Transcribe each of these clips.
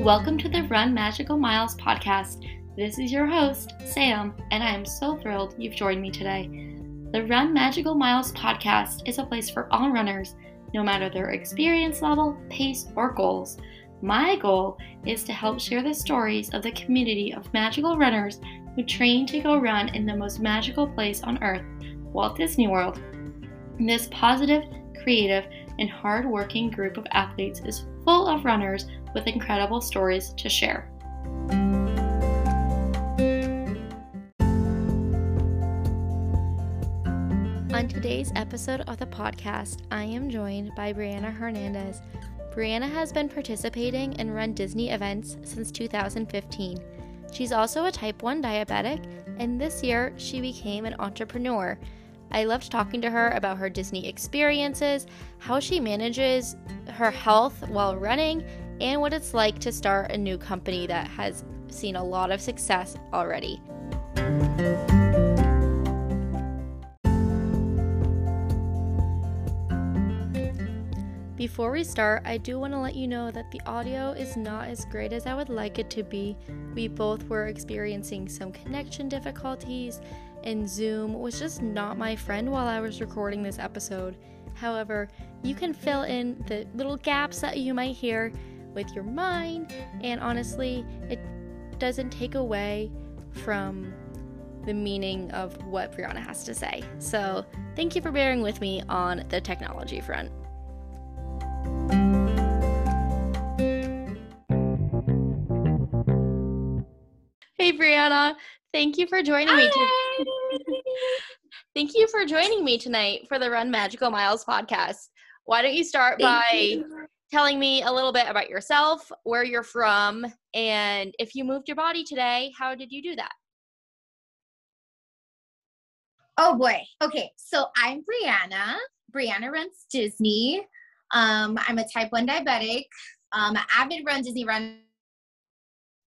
Welcome to the Run Magical Miles podcast. This is your host, Sam, and I am so thrilled you've joined me today. The Run Magical Miles podcast is a place for all runners, no matter their experience level, pace, or goals. My goal is to help share the stories of the community of magical runners who train to go run in the most magical place on earth, Walt Disney World. This positive, creative, and hardworking group of athletes is full of runners with incredible stories to share. On today's episode of the podcast, I am joined by Briana Hernandez. Briana has been participating in Run Disney events since 2015. She's also a type 1 diabetic, and this year she became an entrepreneur. I loved talking to her about her Disney experiences, how she manages her health while running, and what it's like to start a new company that has seen a lot of success already. Before we start, I do want to let you know that the audio is not as great as I would like it to be. We both were experiencing some connection difficulties, and Zoom was just not my friend while I was recording this episode. However, you can fill in the little gaps that you might hear with your mind, and honestly, it doesn't take away from the meaning of what Briana has to say. So, thank you for bearing with me on the technology front. Hey Briana, thank you for joining me. To- thank you for joining me tonight for the Run Magical Miles podcast. Why don't you start Thank by you. Telling me a little bit about yourself, where you're from, and if you moved your body today, how did you do that? Oh boy. Okay. So I'm Briana. Briana runs Disney. Um, I'm a type 1 diabetic, um, avid run Disney run,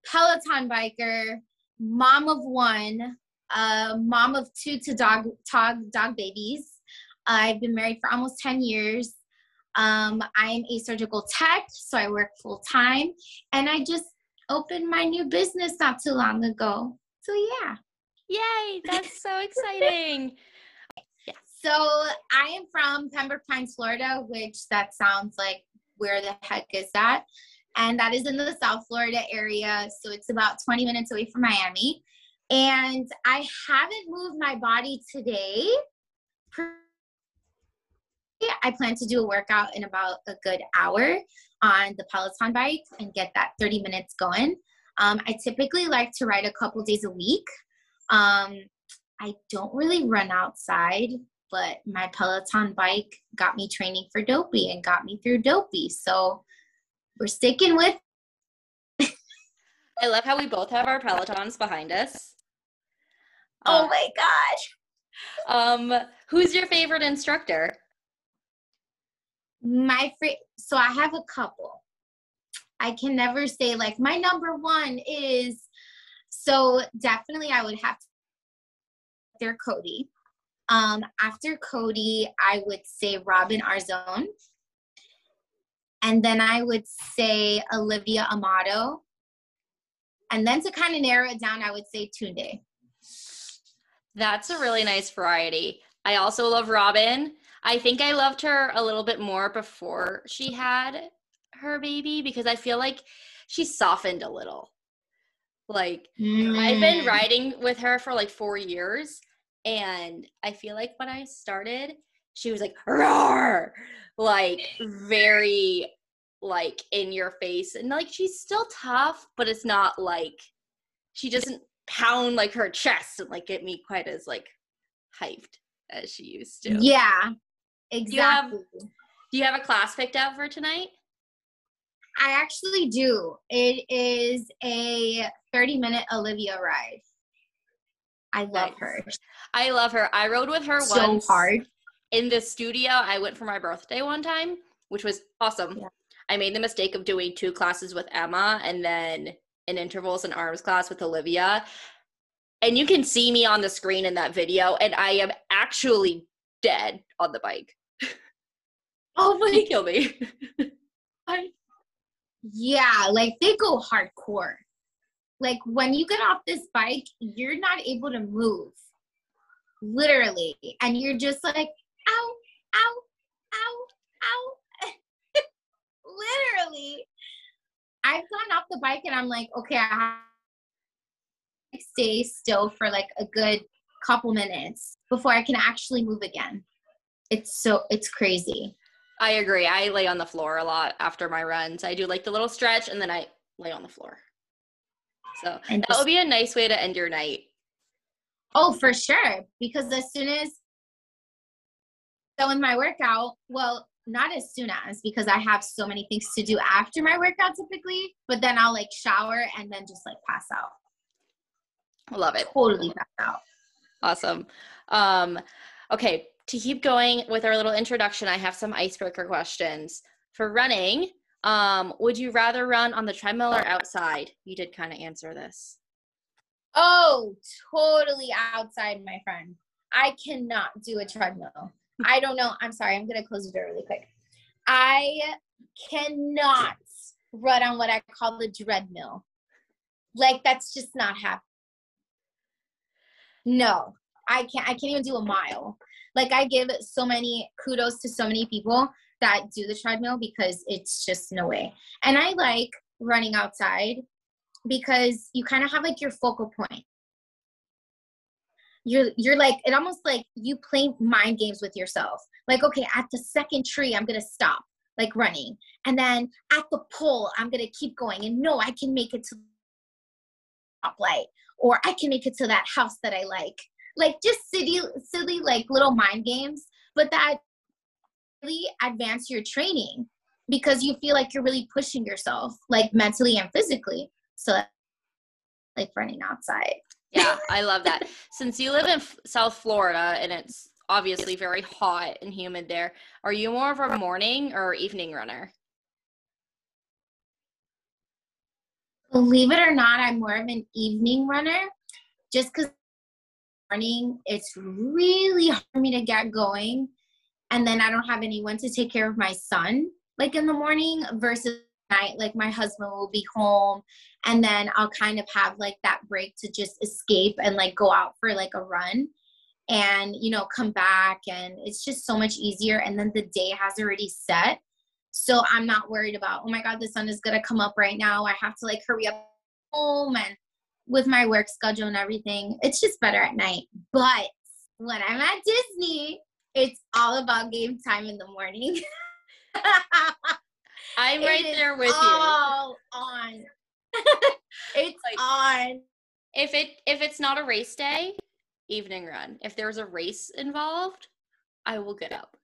Peloton biker, mom of one, uh, mom of two to dog, dog, dog babies. I've been married for almost 10 years. Um, I'm a surgical tech, so I work full time. And I just opened my new business not too long ago. So yeah. Yay, that's so exciting. So I am from Pembroke Pines, Florida, which that sounds like where the heck is that? And that is in the South Florida area. So it's about 20 minutes away from Miami. And I haven't moved my body today. I plan to do a workout in about a good hour on the Peloton bike and get that 30 minutes going. Um, I typically like to ride a couple days a week. Um, I don't really run outside, but my Peloton bike got me training for Dopey and got me through Dopey. So we're sticking with. I love how we both have our Pelotons behind us. Oh Uh, my gosh. Um, who's your favorite instructor? My fr- so I have a couple. I can never say like my number one is so definitely I would have to after Cody. Um, after Cody, I would say Robin Arzón. And then I would say Olivia Amato. And then to kind of narrow it down, I would say Tunde. That's a really nice variety. I also love Robin. I think I loved her a little bit more before she had her baby because I feel like she softened a little. Like I've been Mm. riding with her for like four years, and I feel like when I started, she was like roar, like very like in your face, and like she's still tough, but it's not like she doesn't pound like her chest and like get me quite as like hyped as she used to. Yeah, you have- exactly. Do you have a class picked out for tonight? I actually do. It is a 30 minute Olivia ride. I love Nice. her. I love her. I rode with her So once hard. in the studio. I went for my birthday one time, which was awesome. Yeah. I made the mistake of doing two classes with Emma and then an intervals and arms class with Olivia. And you can see me on the screen in that video, and I am actually dead on the bike. Oh He my killed me. god. Yeah, like they go hardcore. Like when you get off this bike, you're not able to move. Literally. And you're just like, ow, ow, ow, ow. Literally. I've gone off the bike and I'm like, okay, I have to stay still for like a good couple minutes before I can actually move again. It's so it's crazy. I agree. I lay on the floor a lot after my runs. I do like the little stretch and then I lay on the floor. So that would be a nice way to end your night. Oh, for sure. Because as soon as so in my workout, well, not as soon as because I have so many things to do after my workout typically, but then I'll like shower and then just like pass out. I love it. Totally pass out. Awesome. Um, okay, to keep going with our little introduction, I have some icebreaker questions. For running, um, would you rather run on the treadmill or outside? You did kind of answer this. Oh, totally outside, my friend. I cannot do a treadmill. I don't know. I'm sorry. I'm going to close the door really quick. I cannot run on what I call the treadmill. Like that's just not happening. No, I can't. I can't even do a mile like I give so many kudos to so many people that do the treadmill because it's just no way. And I like running outside because you kind of have like your focal point. You're you're like it almost like you play mind games with yourself. Like okay, at the second tree I'm going to stop like running. And then at the pole I'm going to keep going and no, I can make it to top light or I can make it to that house that I like like just silly, silly like little mind games, but that really advance your training because you feel like you're really pushing yourself, like mentally and physically. So, like running outside. Yeah, I love that. Since you live in South Florida and it's obviously very hot and humid there, are you more of a morning or evening runner? Believe it or not, I'm more of an evening runner just because morning, it's really hard for me to get going. And then I don't have anyone to take care of my son, like in the morning versus night. Like my husband will be home and then I'll kind of have like that break to just escape and like go out for like a run and you know come back and it's just so much easier and then the day has already set so i'm not worried about oh my god the sun is going to come up right now i have to like hurry up home and with my work schedule and everything, it's just better at night. But when I'm at Disney, it's all about game time in the morning. I'm right there with all you. on. it's like, on. If it if it's not a race day, evening run. If there's a race involved, I will get up.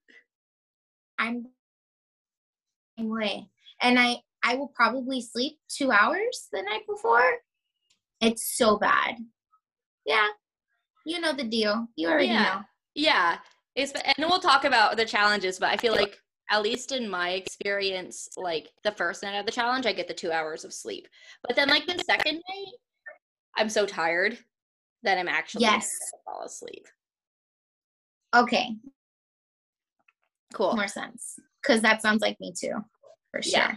I'm same way. And I I will probably sleep two hours the night before it's so bad. Yeah. You know the deal. You already yeah. know. Yeah. It's, and we'll talk about the challenges, but I feel like at least in my experience, like the first night of the challenge, I get the two hours of sleep. But then like the second night, I'm so tired that I'm actually yes fall asleep. Okay. Cool. More sense. Cause that sounds like me too. For sure. Yeah.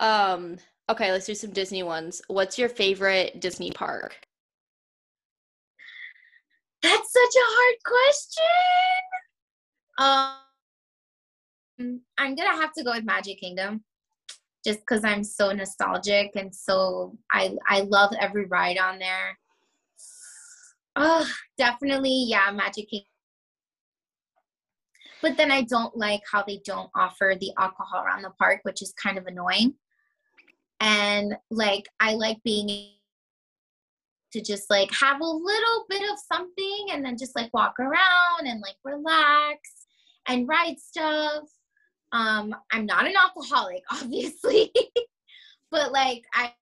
Um Okay, let's do some Disney ones. What's your favorite Disney park? That's such a hard question. Um, I'm gonna have to go with Magic Kingdom, just because I'm so nostalgic and so I I love every ride on there. Oh, definitely, yeah, Magic Kingdom. But then I don't like how they don't offer the alcohol around the park, which is kind of annoying and like i like being to just like have a little bit of something and then just like walk around and like relax and ride stuff. Um i'm not an alcoholic obviously but like i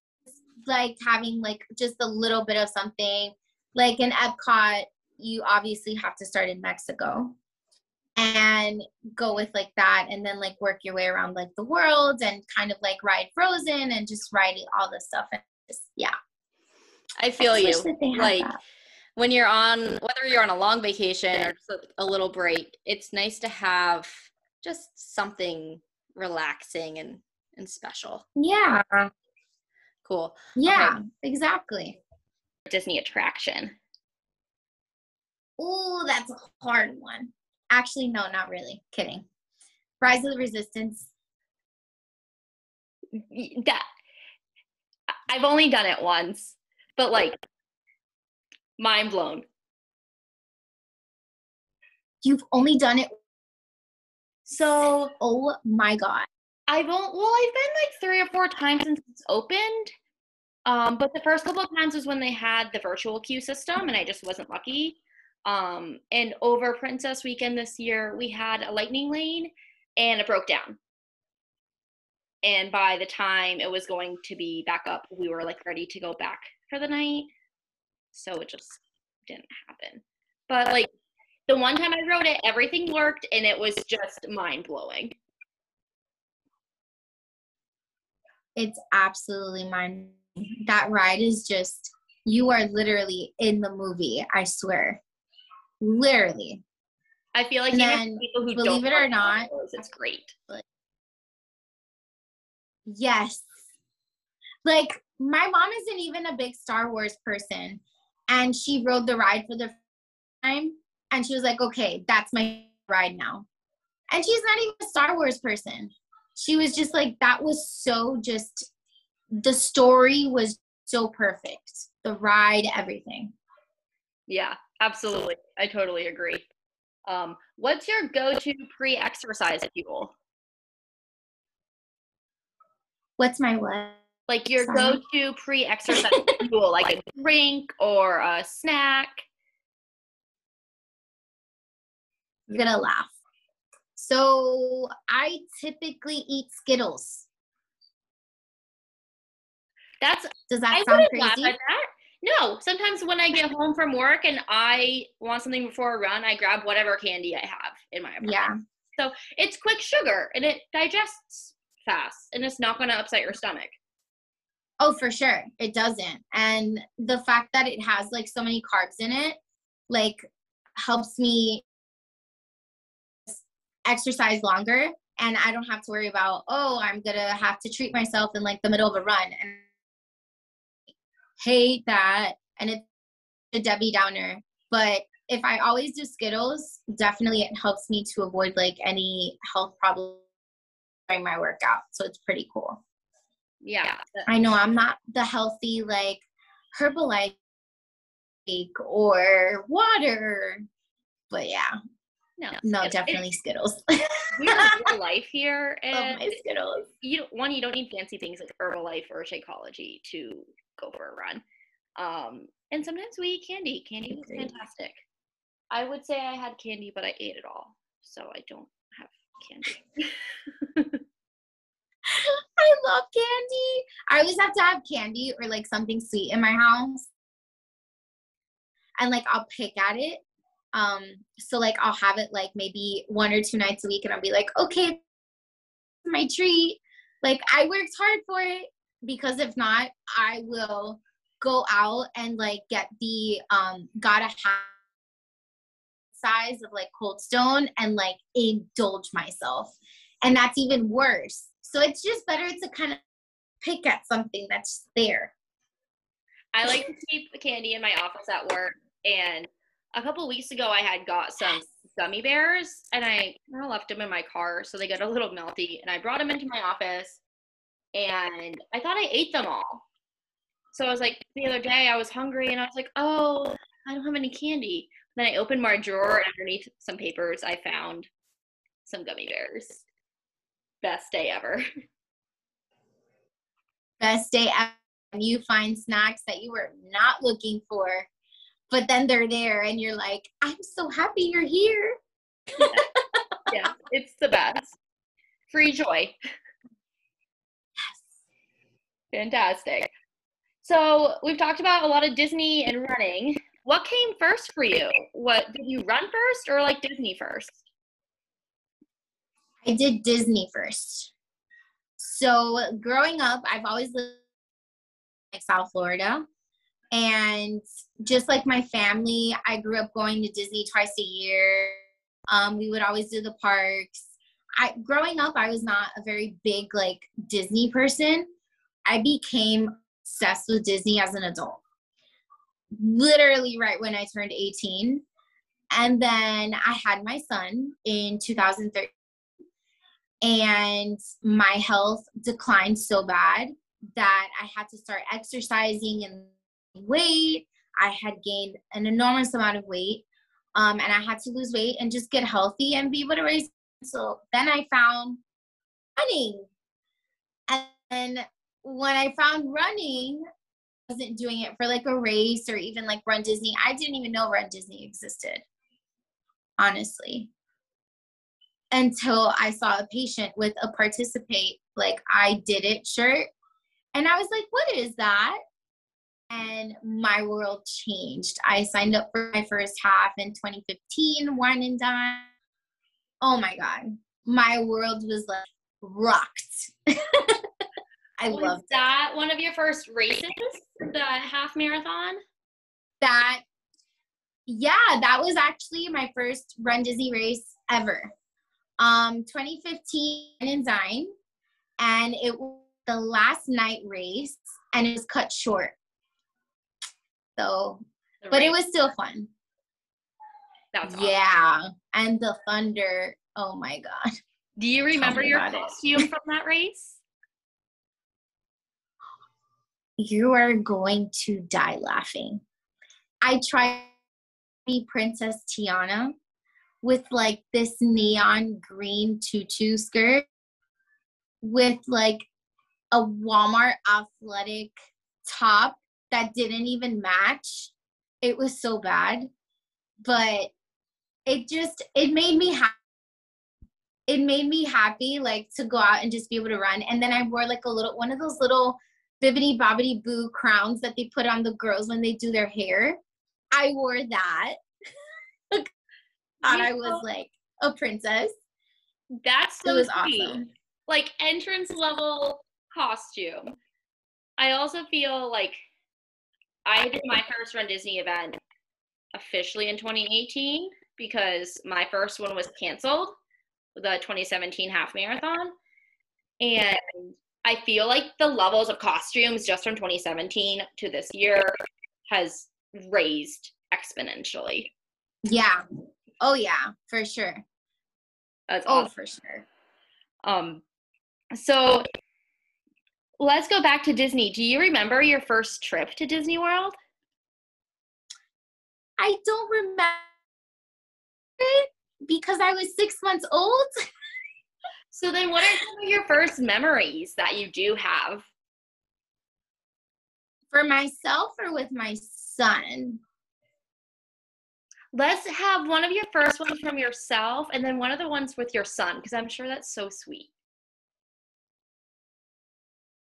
like having like just a little bit of something. Like in epcot you obviously have to start in mexico and go with like that and then like work your way around like the world and kind of like ride frozen and just ride all this stuff and just yeah i feel I you like that. when you're on whether you're on a long vacation or just a, a little break it's nice to have just something relaxing and and special. Yeah. Cool. Yeah, exactly. Disney attraction. Oh, that's a hard one. Actually, no, not really. Kidding. Rise of the Resistance. That I've only done it once, but like mind blown. You've only done it. So Oh my god. I've only well, I've been like three or four times since it's opened. Um, but the first couple of times was when they had the virtual queue system, and I just wasn't lucky. Um, and over Princess Weekend this year, we had a lightning lane, and it broke down. And by the time it was going to be back up, we were like ready to go back for the night. So it just didn't happen. But like the one time I wrote it, everything worked, and it was just mind blowing. It's absolutely mine. That ride is just, you are literally in the movie, I swear. Literally. I feel like And even people who believe don't it or not- Wars, it's great. Yes. Like, my mom isn't even a big Star Wars person. And she rode the ride for the first time. And she was like, okay, that's my ride now. And she's not even a Star Wars person. She was just like, that was so just, the story was so perfect. The ride, everything. Yeah, absolutely. I totally agree. Um, what's your go-to pre-exercise fuel? What's my what? Like your go-to pre-exercise fuel, like a drink or a snack? You're gonna laugh. So I typically eat Skittles. That's Does I that sound wouldn't laugh crazy? No, sometimes when I get home from work and I want something before a run, I grab whatever candy I have in my apartment. Yeah. So it's quick sugar and it digests fast and it's not going to upset your stomach. Oh, for sure. It doesn't. And the fact that it has like so many carbs in it, like helps me exercise longer. And I don't have to worry about, oh, I'm going to have to treat myself in like the middle of a run. And hate that. And it's a Debbie Downer. But if I always do Skittles, definitely it helps me to avoid like any health problems during my workout. So it's pretty cool. Yeah. I know I'm not the healthy like Herbalife or water, but yeah, No, no, Skip- definitely Skittles. We're in real life here, Love and my Skittles. you don't- one you don't need fancy things like Herbalife or Shakeology to go for a run. Um, and sometimes we eat candy. Candy is fantastic. I would say I had candy, but I ate it all, so I don't have candy. I love candy. I always have to have candy or like something sweet in my house. And like I'll pick at it. Um, so like I'll have it like maybe one or two nights a week and I'll be like, okay, my treat. Like I worked hard for it because if not, I will go out and like get the um gotta have size of like cold stone and like indulge myself. And that's even worse. So it's just better to kind of pick at something that's there. I like to keep candy in my office at work. And a couple weeks ago, I had got some gummy bears, and I kind of left them in my car, so they got a little melty. And I brought them into my office, and I thought I ate them all. So I was like, the other day, I was hungry, and I was like, oh, I don't have any candy. Then I opened my drawer, and underneath some papers, I found some gummy bears. Best day ever. Best day ever. You find snacks that you were not looking for, but then they're there and you're like, I'm so happy you're here. yeah, it's the best. Free joy. Fantastic. So we've talked about a lot of Disney and running. What came first for you? What did you run first or like Disney first? I did Disney first. So growing up, I've always lived in South Florida. And just like my family, I grew up going to Disney twice a year. Um, we would always do the parks. I growing up, I was not a very big like Disney person. I became obsessed with Disney as an adult. Literally right when I turned 18. And then I had my son in 2013 and my health declined so bad that I had to start exercising and weight. I had gained an enormous amount of weight, um, and I had to lose weight and just get healthy and be able to raise. So then I found running, and when I found running, I wasn't doing it for like a race or even like Run Disney. I didn't even know Run Disney existed, honestly until I saw a patient with a participate, like I did it shirt. And I was like, what is that? And my world changed. I signed up for my first half in 2015, one and done. Oh my God. My world was like rocked. I love that. One of your first races, the half marathon? That, yeah, that was actually my first Run Disney race ever um 2015 in Zion, and it was the last night race, and it was cut short. So, the but race. it was still fun. That's awesome. yeah, and the thunder. Oh my god! Do you remember your costume from that race? You are going to die laughing. I tried to be Princess Tiana with like this neon green tutu skirt with like a Walmart athletic top that didn't even match. It was so bad. But it just it made me happy. It made me happy like to go out and just be able to run. And then I wore like a little one of those little bibbity bobbity boo crowns that they put on the girls when they do their hair. I wore that thought I was like a princess. That's so it was sweet. awesome. Like entrance level costume. I also feel like I did my first Run Disney event officially in 2018 because my first one was canceled, the 2017 half marathon. And I feel like the levels of costumes just from 2017 to this year has raised exponentially. Yeah. Oh yeah, for sure. That's oh awesome. for sure. Um, so let's go back to Disney. Do you remember your first trip to Disney World? I don't remember it because I was six months old. so then, what are some of your first memories that you do have? For myself or with my son? Let's have one of your first ones from yourself and then one of the ones with your son, because I'm sure that's so sweet.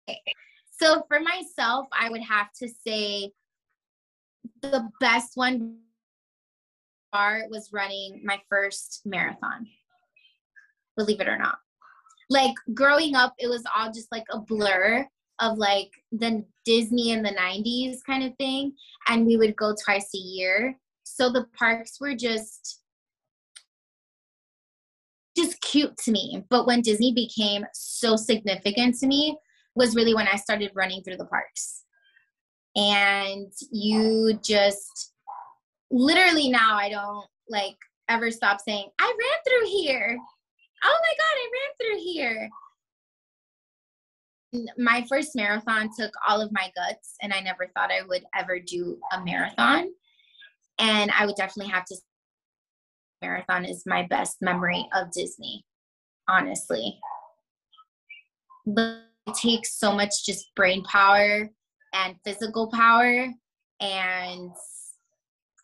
Okay. So for myself, I would have to say the best one was running my first marathon. Believe it or not. Like growing up, it was all just like a blur of like the Disney in the 90s kind of thing. And we would go twice a year. So the parks were just just cute to me. But when disney became so significant to me was really when i started running through the parks. And you just literally now i don't like ever stop saying i ran through here oh my god i ran through here my first marathon took all of my guts and i never thought i would ever do a marathon and I would definitely have to marathon is my best memory of Disney, honestly. But it takes so much just brain power and physical power and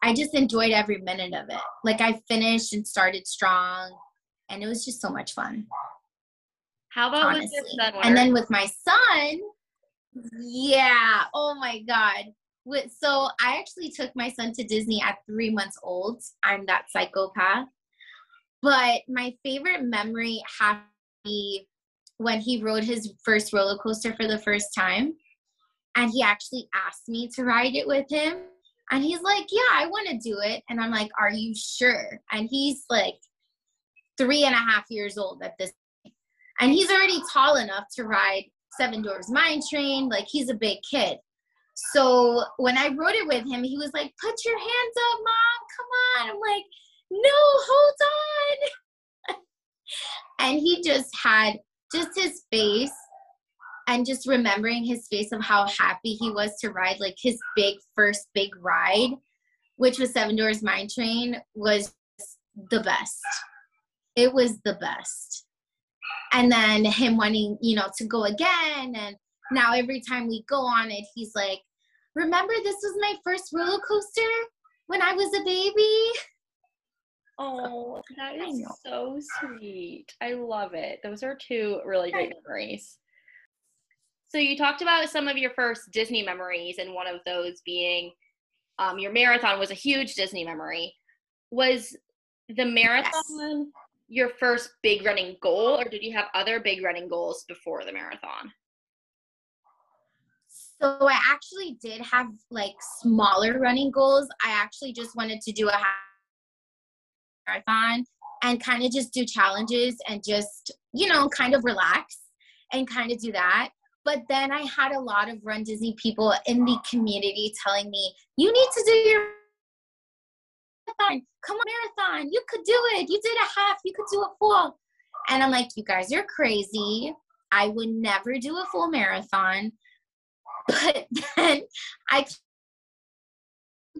I just enjoyed every minute of it. Like I finished and started strong and it was just so much fun. How about honestly. with your son? And then with my son, yeah, oh my god with so I actually took my son to Disney at three months old. I'm that psychopath. But my favorite memory has to be when he rode his first roller coaster for the first time. And he actually asked me to ride it with him. And he's like, Yeah, I want to do it. And I'm like, Are you sure? And he's like three and a half years old at this point. And he's already tall enough to ride Seven Dwarfs Mine Train. Like he's a big kid. So when I rode it with him, he was like, Put your hands up, mom. Come on. I'm like, No, hold on. and he just had just his face and just remembering his face of how happy he was to ride like his big first big ride which was seven dwarfs mine train was the best it was the best. And then him wanting you know to go again and now every time we go on it he's like remember this was my first roller coaster when i was a baby? Oh that is so sweet. I love it. Those are two really great memories. So you talked about some of your first Disney memories, and one of those being um, your marathon was a huge Disney memory. Was the marathon yes. Your first big running goal, or did you have other big running goals before the marathon? So I actually did have like smaller running goals. I actually just wanted to do a half marathon and kind of just do challenges and just, you know, kind of relax and kind of do that. But then I had a lot of Run Disney people in the community telling me, you need to do your marathon. Come on, marathon. You could do it. You did a half. You could do a full. And I'm like, you guys you're crazy. I would never do a full marathon. But then I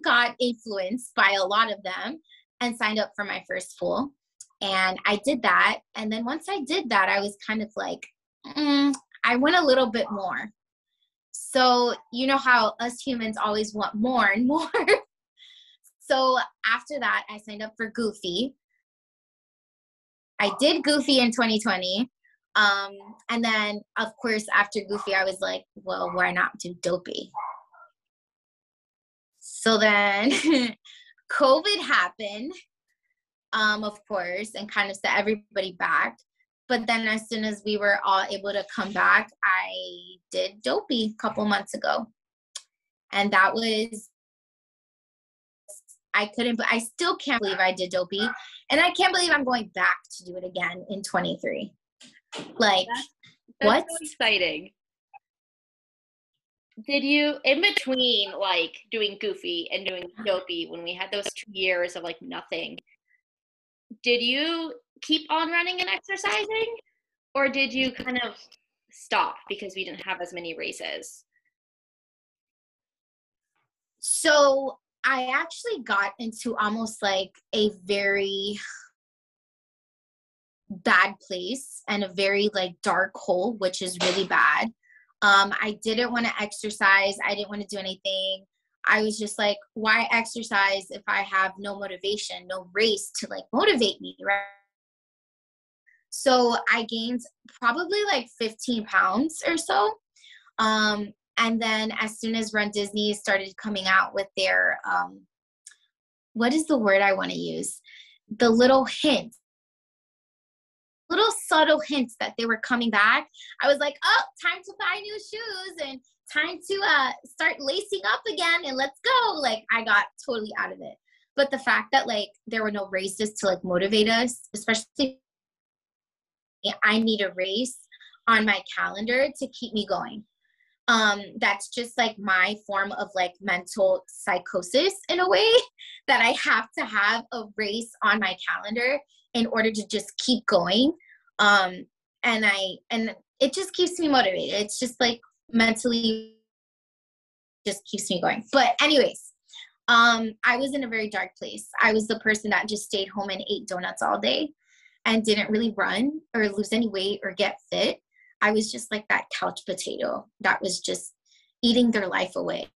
got influenced by a lot of them and signed up for my first full. And I did that. And then once I did that, I was kind of like, mm, I went a little bit more. So, you know how us humans always want more and more. So, after that, I signed up for Goofy. I did Goofy in 2020. Um, and then, of course, after Goofy, I was like, well, why not do Dopey? So then COVID happened, um, of course, and kind of set everybody back. But then as soon as we were all able to come back, I did Dopey a couple months ago. And that was I couldn't but I still can't believe I did Dopey. And I can't believe I'm going back to do it again in 23. Like that's, that's what? So exciting. Did you in between like doing Goofy and doing uh-huh. Dopey when we had those two years of like nothing? Did you keep on running and exercising or did you kind of stop because we didn't have as many races so i actually got into almost like a very bad place and a very like dark hole which is really bad. Um i didn't want to exercise. I didn't want to do anything. I was just like why exercise if i have no motivation no race to like motivate me? Right? So I gained probably like 15 pounds or so. Um, and then as soon as Run Disney started coming out with their, um, what is the word I want to use? The little hints, little subtle hints that they were coming back. I was like, oh, time to buy new shoes and time to uh, start lacing up again and let's go. Like I got totally out of it. But the fact that like there were no races to like motivate us, especially I need a race on my calendar to keep me going. Um, that's just like my form of like mental psychosis in a way that I have to have a race on my calendar in order to just keep going. Um, and I and it just keeps me motivated. It's just like mentally just keeps me going. But anyways, um, I was in a very dark place. I was the person that just stayed home and ate donuts all day and didn't really run or lose any weight or get fit. I was just like that couch potato that was just eating their life away.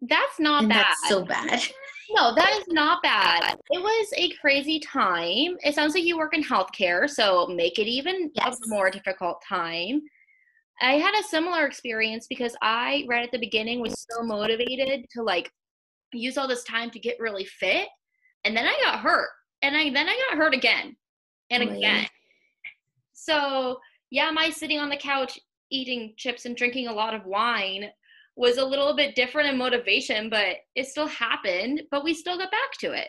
That's not and bad. That's so bad. No, that is not bad. It was a crazy time. It sounds like you work in healthcare, so make it even yes. a more difficult time. I had a similar experience because I, right at the beginning, was so motivated to like use all this time to get really fit. And then I got hurt and I then I got hurt again and again. So yeah, my sitting on the couch eating chips and drinking a lot of wine was a little bit different in motivation, but it still happened, but we still got back to it.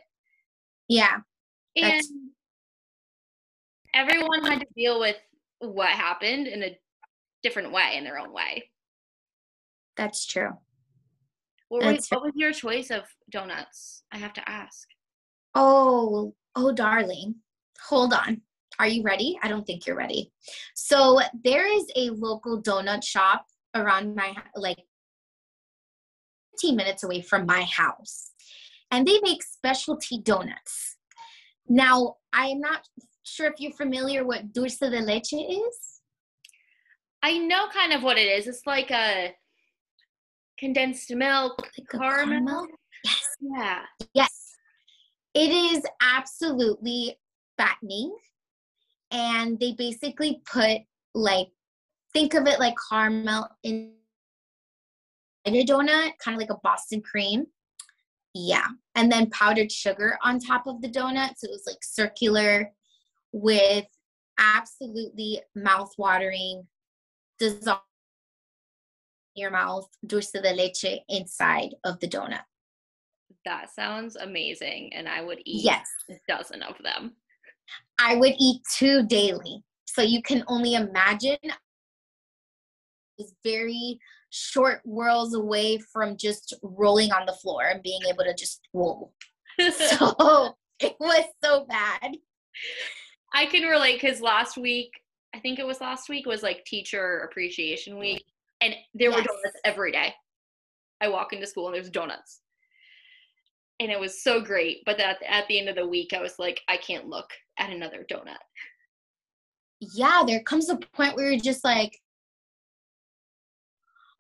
Yeah. And everyone had to deal with what happened in a different way, in their own way. That's true. What, That's was, what was your choice of donuts? I have to ask. Oh, oh, darling. Hold on. Are you ready? I don't think you're ready. So there is a local donut shop around my like 15 minutes away from my house. And they make specialty donuts. Now, I am not sure if you're familiar what dulce de leche is. I know kind of what it is. It's like a condensed milk, Like a caramel. Yes. Yeah. Yes. It is absolutely fattening. And they basically put like think of it like caramel in a donut, kind of like a Boston cream. Yeah. And then powdered sugar on top of the donut. So it was like circular with absolutely mouth-watering dissolve in your mouth dulce de leche inside of the donut. That sounds amazing. And I would eat Yes. a dozen of them. I would eat two daily. So you can only imagine is very short whirls away from just rolling on the floor and being able to just roll. So it was so bad. I can relate because last week, I think it was last week, was like teacher appreciation week. And there were donuts every day. I walk into school and there's donuts. And it was so great. But that at the end of the week, I was like, I can't look at another donut. Yeah, there comes a point where you're just like,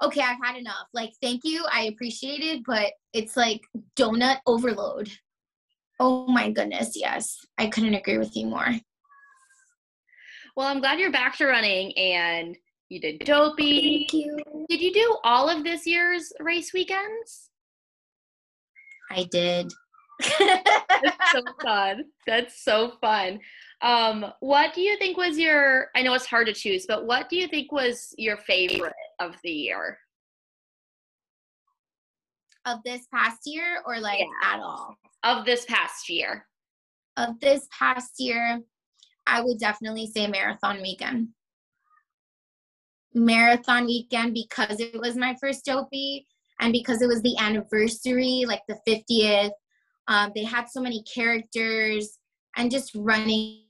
okay, I've had enough. Like, thank you. I appreciate it, but it's like donut overload. Oh my goodness. Yes. I couldn't agree with you more. Well, I'm glad you're back to running and you did dopey. Thank you. Did you do all of this year's race weekends? I did. That's so fun. That's so fun. Um, what do you think was your? I know it's hard to choose, but what do you think was your favorite of the year? of this past year or like Yeah. at all? Of this past year? Of this past year, I would definitely say marathon weekend. Marathon weekend because it was my first dopey and because it was the anniversary, like the 50th. Um, they had so many characters and just running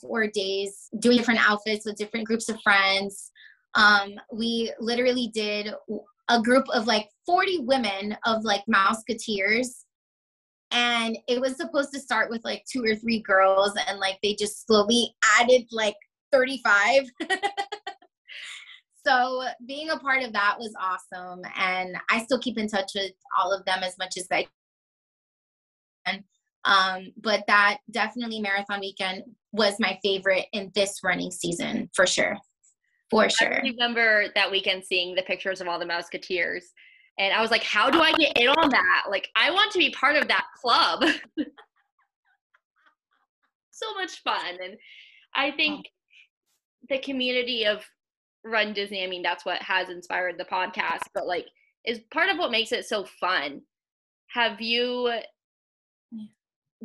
four days, doing different outfits with different groups of friends. Um, we literally did a group of like 40 women of like Mouseketeers. And it was supposed to start with like two or three girls, and like they just slowly added like 35. so being a part of that was awesome. And I still keep in touch with all of them as much as I can. Um, but that definitely marathon weekend was my favorite in this running season for sure. For sure. I remember that weekend seeing the pictures of all the Musketeers. and I was like, "How do I get in on that? Like, I want to be part of that club." so much fun, and I think the community of Run Disney. I mean, that's what has inspired the podcast, but like, is part of what makes it so fun. Have you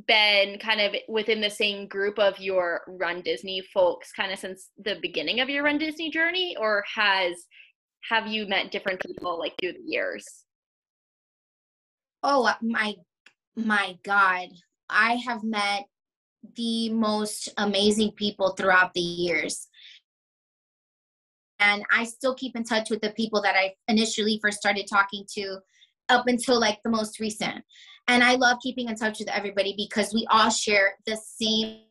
been kind of within the same group of your Run Disney folks kind of since the beginning of your Run Disney journey or has have you met different people like through the years? Oh my my god. I have met the most amazing people throughout the years. And I still keep in touch with the people that I initially first started talking to up until like the most recent. And I love keeping in touch with everybody because we all share the same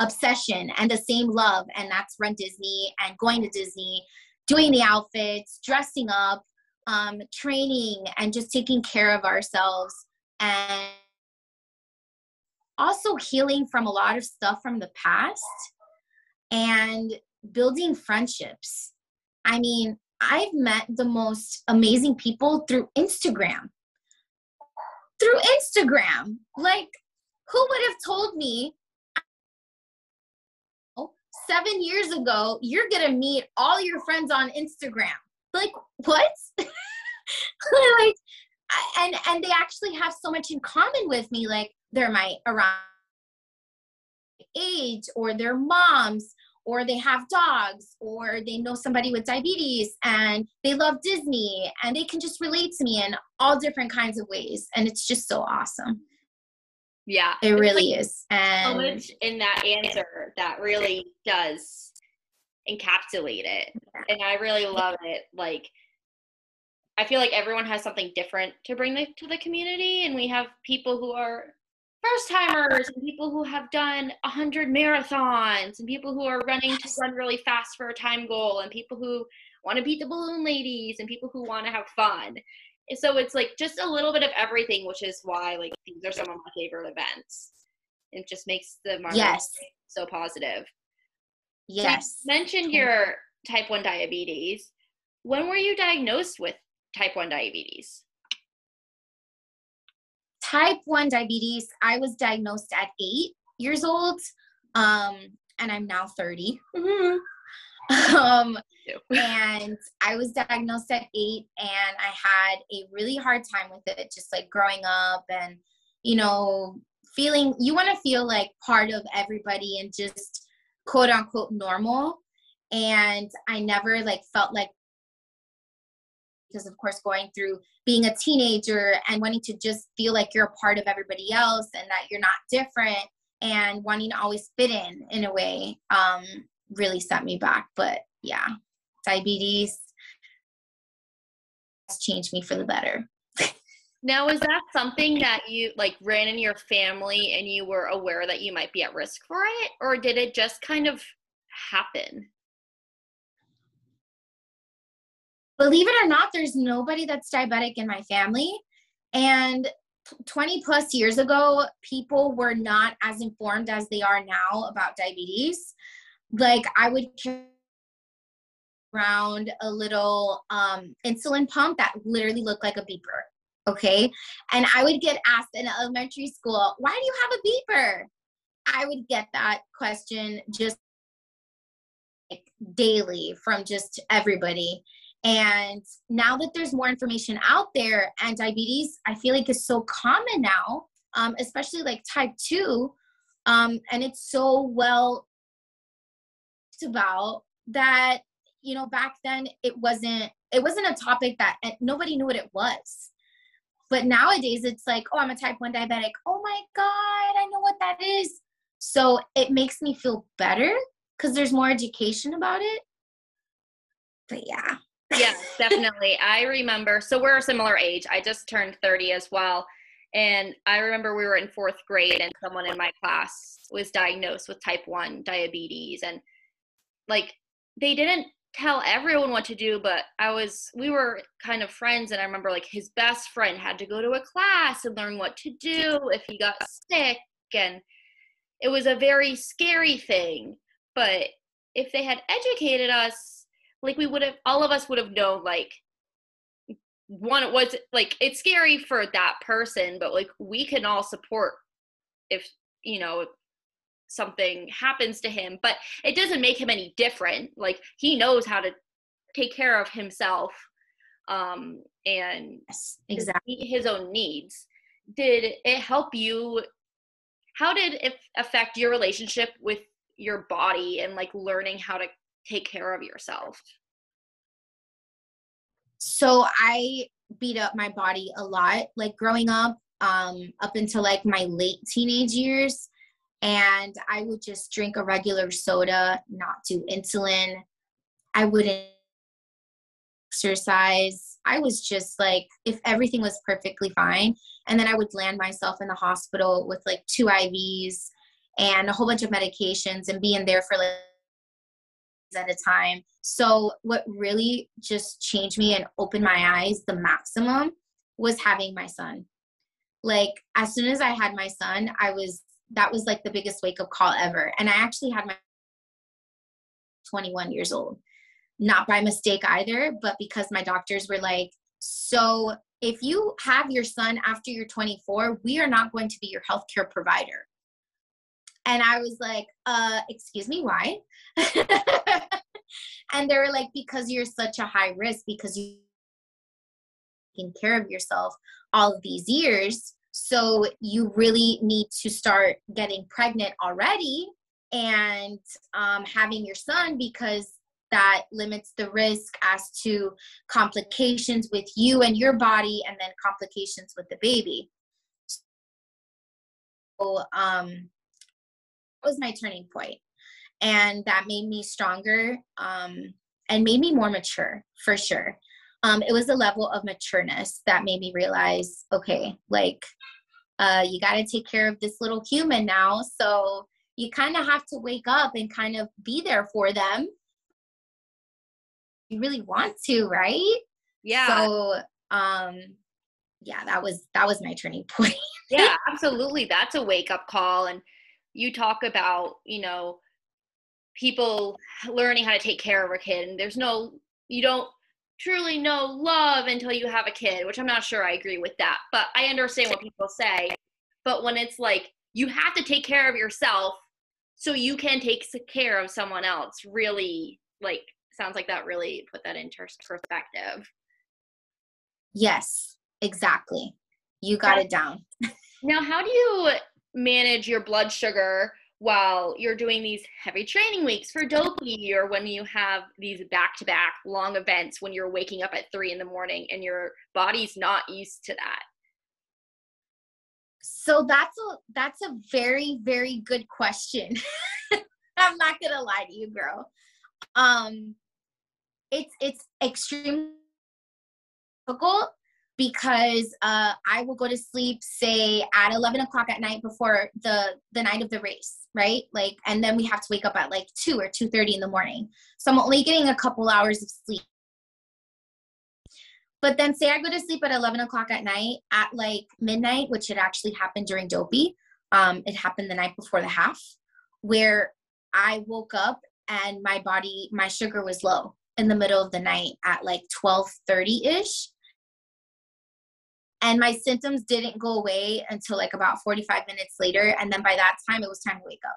obsession and the same love and that's run Disney and going to Disney, doing the outfits, dressing up, um, training and just taking care of ourselves and also healing from a lot of stuff from the past and building friendships. I mean, I've met the most amazing people through Instagram. Through Instagram. Like, who would have told me seven years ago, you're going to meet all your friends on Instagram? Like, what? like, and and they actually have so much in common with me like they're my around age or their moms or they have dogs or they know somebody with diabetes and they love Disney and they can just relate to me in all different kinds of ways and it's just so awesome. Yeah. It really is. And so much in that answer that really does encapsulate it. And I really love it. Like I feel like everyone has something different to bring the, to the community and we have people who are first timers and people who have done 100 marathons and people who are running to run really fast for a time goal and people who want to beat the balloon ladies and people who want to have fun. So it's like just a little bit of everything which is why like these are some of my favorite events. It just makes the market yes. so positive. Yes so you mentioned your type 1 diabetes. When were you diagnosed with type 1 diabetes type 1 diabetes i was diagnosed at eight years old um, and i'm now 30 um, and i was diagnosed at eight and i had a really hard time with it just like growing up and you know feeling you want to feel like part of everybody and just quote unquote normal. And i never like felt like because of course going through being a teenager and wanting to just feel like you're a part of everybody else and that you're not different and wanting to always fit in in a way um, really set me back. But yeah diabetes has changed me for the better. Now is that something that you like ran in your family and you were aware that you might be at risk for it? Or did it just kind of happen believe it or not, there's nobody that's diabetic in my family. And 20 plus years ago, people were not as informed as they are now about diabetes. Like, I would carry around a little um, insulin pump that literally looked like a beeper. Okay. And I would get asked in elementary school, why do you have a beeper? I would get that question just like daily from just everybody. And now that there's more information out there, and diabetes, I feel like is so common now, um, especially like type two, um, and it's so well about that. You know, back then it wasn't it wasn't a topic that nobody knew what it was. But nowadays it's like, oh, I'm a type one diabetic. Oh my god, I know what that is. So it makes me feel better because there's more education about it. But yeah yes, definitely. I remember, so we're a similar age. I just turned 30 as well. And I remember we were in fourth grade and someone in my class was diagnosed with type 1 diabetes. And like, they didn't tell everyone what to do, but I was, we were kind of friends. And I remember like his best friend had to go to a class and learn what to do if he got sick. And it was a very scary thing. But if they had educated us, like we would have all of us would have known like one was like it's scary for that person but like we can all support if you know something happens to him but it doesn't make him any different. Like he knows how to take care of himself um and yes, exactly. his own needs. Did it help you? How did it affect your relationship with your body and like learning how to take care of yourself? So I beat up my body a lot, like growing up, um, up until like my late teenage years. And I would just drink a regular soda, not do insulin. I wouldn't exercise. I was just like, if everything was perfectly fine. And then I would land myself in the hospital with like two IVs and a whole bunch of medications and be in there for like at a time. So, what really just changed me and opened my eyes the maximum was having my son. Like, as soon as I had my son, I was that was like the biggest wake up call ever. And I actually had my 21 years old. Not by mistake either, but because my doctors were like, so if you have your son after you're 24, we are not going to be your healthcare provider. And I was like, uh, excuse me, why? and they were like, because you're such a high risk, because you taking care of yourself all of these years. So you really need to start getting pregnant already and um, having your son because that limits the risk as to complications with you and your body and then complications with the baby. So um, was my turning point. And that made me stronger um, and made me more mature for sure. Um, it was a level of matureness that made me realize okay like uh, you got to take care of this little human now. So you kind of have to wake up and kind of be there for them. You really want to right? Yeah. So um yeah that was that was my turning point. Yeah absolutely. That's a wake up call. And you talk about you know people learning how to take care of a kid and there's no you don't truly know love until you have a kid which i'm not sure i agree with that but i understand what people say. But when it's like you have to take care of yourself so you can take care of someone else really like sounds like that really put that into perspective. Yes exactly. You got it down. Now how do you manage your blood sugar while you're doing these heavy training weeks for dopey or when you have these back-to-back long events when you're waking up at three in the morning and your body's not used to that? So that's a that's a very very good question. I'm not gonna lie to you girl. Um it's it's extremely difficult because uh, I will go to sleep, say at 11 o'clock at night before the the night of the race, right? Like, and then we have to wake up at like two or 2:30 in the morning. So I'm only getting a couple hours of sleep. But then, say I go to sleep at 11 o'clock at night, at like midnight, which had actually happened during Dopey. Um, it happened the night before the half, where I woke up and my body, my sugar was low in the middle of the night at like 12:30 ish and my symptoms didn't go away until like about 45 minutes later. And then by that time it was time to wake up.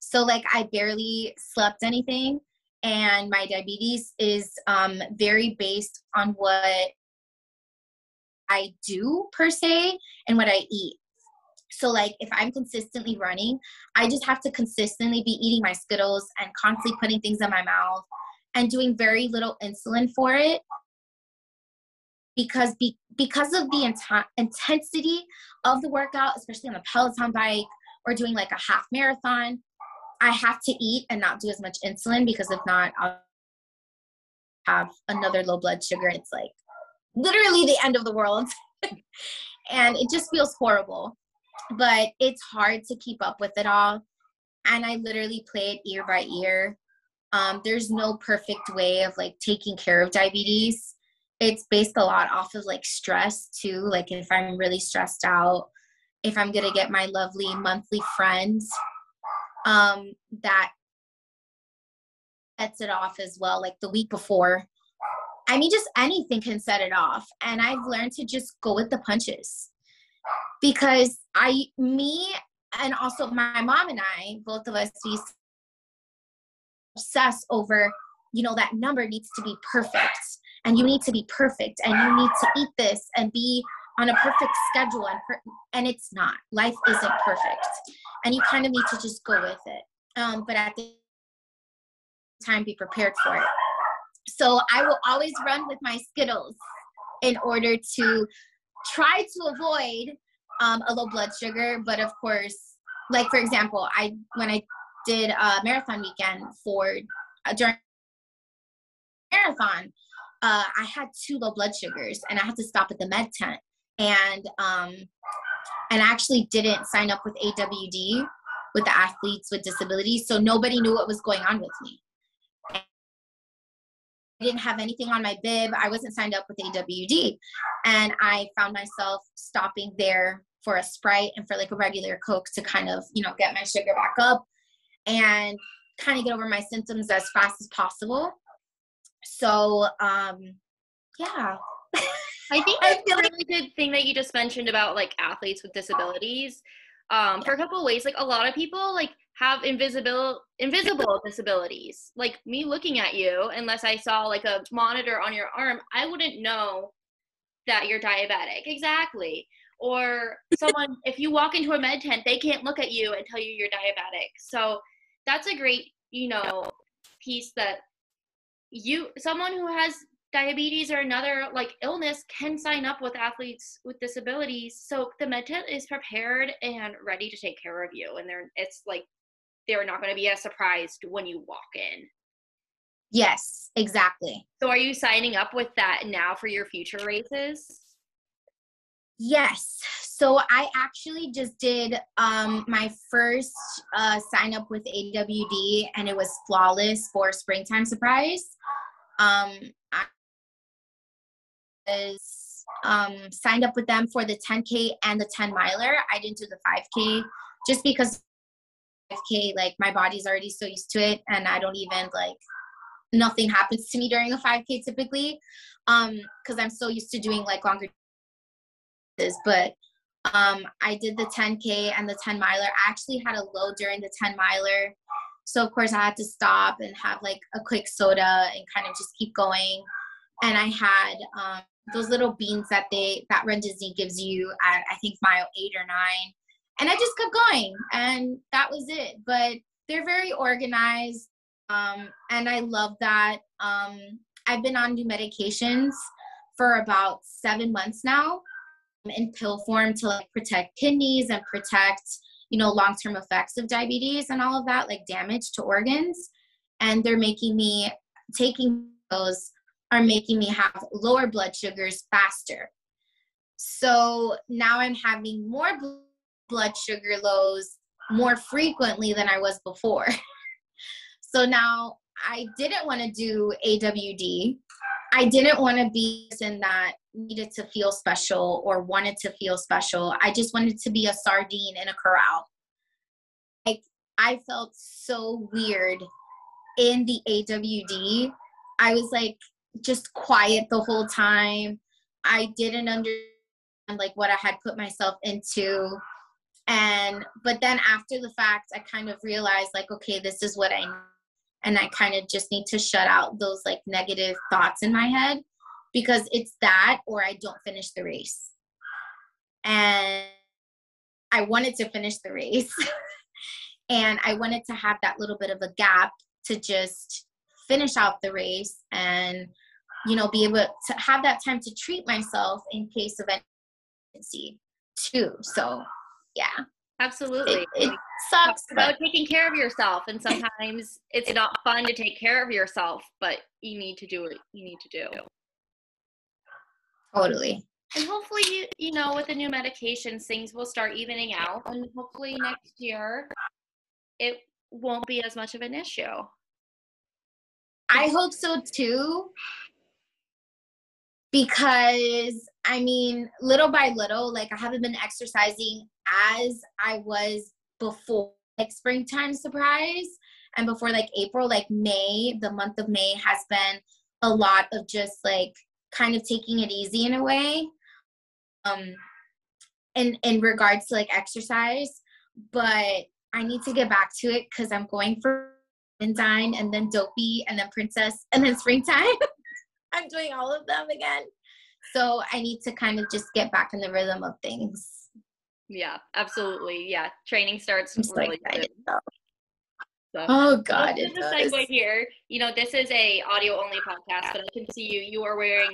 So like i barely slept anything. And my diabetes is um, very based on what i do per se and what i eat. So like if i'm consistently running i just have to consistently be eating my skittles and constantly putting things in my mouth and doing very little insulin for it because be, because of the int- intensity of the workout, especially on the Peloton bike or doing like a half marathon, I have to eat and not do as much insulin because if not, I'll have another low blood sugar. It's like literally the end of the world. and it just feels horrible. But it's hard to keep up with it all. And I literally play it ear by ear. Um, there's no perfect way of like taking care of diabetes it's based a lot off of like stress too. Like if I'm really stressed out, if I'm gonna get my lovely monthly friends, um, that sets it off as well. Like the week before, I mean, just anything can set it off. And I've learned to just go with the punches because I, me, and also my mom and I, both of us, we obsess over, you know, that number needs to be perfect and you need to be perfect and you need to eat this and be on a perfect schedule and per- and it's not. Life isn't perfect and you kind of need to just go with it. Um, but at the time be prepared for it. So i will always run with my skittles in order to try to avoid um, a low blood sugar but of course like for example i when i did a marathon weekend for uh, during marathon uh, I had two low blood sugars and I had to stop at the med tent. And um, and I actually didn't sign up with AWD with the athletes with disabilities, so nobody knew what was going on with me. I didn't have anything on my bib. I wasn't signed up with AWD, and I found myself stopping there for a sprite and for like a regular coke to kind of you know get my sugar back up and kind of get over my symptoms as fast as possible so um yeah. I think that's a really good thing that you just mentioned about like athletes with disabilities. Um for a couple of ways like a lot of people like have invisible invisible disabilities. Like me looking at you unless i saw like a monitor on your arm i wouldn't know that you're diabetic. Exactly. Or someone if you walk into a med tent they can't look at you and tell you you're diabetic. So that's a great you know piece that you someone who has diabetes or another like illness can sign up with athletes with disabilities. So the med is prepared and ready to take care of you and they're it's like they're not going to be as surprised when you walk in. Yes exactly. So are you signing up with that now for your future races Yes. So I actually just did um, my first uh, sign up with AWD and it was flawless for springtime surprise. Um, I was um, signed up with them for the 10K and the 10 miler. I didn't do the 5K just because 5K, like my body's already so used to it and I don't even like, nothing happens to me during a 5K typically um because i'm so used to doing like longer but um, I did the 10K and the 10 miler. I actually had a low during the 10 miler. So, of course, I had to stop and have like a quick soda and kind of just keep going. And I had um, those little beans that they that Run Disney gives you at I think mile eight or nine. And I just kept going, and that was it. But they're very organized, um, and I love that. Um, I've been on new medications for about seven months now, in pill form to like protect kidneys and protect you know long-term effects of diabetes and all of that like damage to organs. And they're making me taking those are making me have lower blood sugars faster. So now i'm having more blood sugar lows more frequently than i was before. So now i didn't want to do awd I didn't want to be in that needed to feel special or wanted to feel special. I just wanted to be a sardine in a corral. Like I felt so weird in the AWD. I was like just quiet the whole time. I didn't understand like what I had put myself into. And but then after the fact I kind of realized like okay, this is what I and I kind of just need to shut out those like negative thoughts in my head because it's that or I don't finish the race. And I wanted to finish the race. and I wanted to have that little bit of a gap to just finish out the race and you know be able to have that time to treat myself in case of emergency too. So, yeah. Absolutely. It, it sucks about taking care of yourself, and sometimes it's not fun to take care of yourself, but you need to do what you need to do. Totally. And hopefully, you you know, with the new medications, things will start evening out, and hopefully next year it won't be as much of an issue. I hope so too because I mean, little by little, like I haven't been exercising as I was before like springtime surprise and before like April, like May, the month of May has been a lot of just like kind of taking it easy in a way. Um in in regards to like exercise, but I need to get back to it because I'm going for Dine and then Dopey and then Princess and then Springtime. I'm doing all of them again. So I need to kind of just get back in the rhythm of things. Yeah, absolutely. Yeah, training starts I'm really excited, so. Oh God! This is a segue here. You know, this is a audio only podcast, but I can see you. You are wearing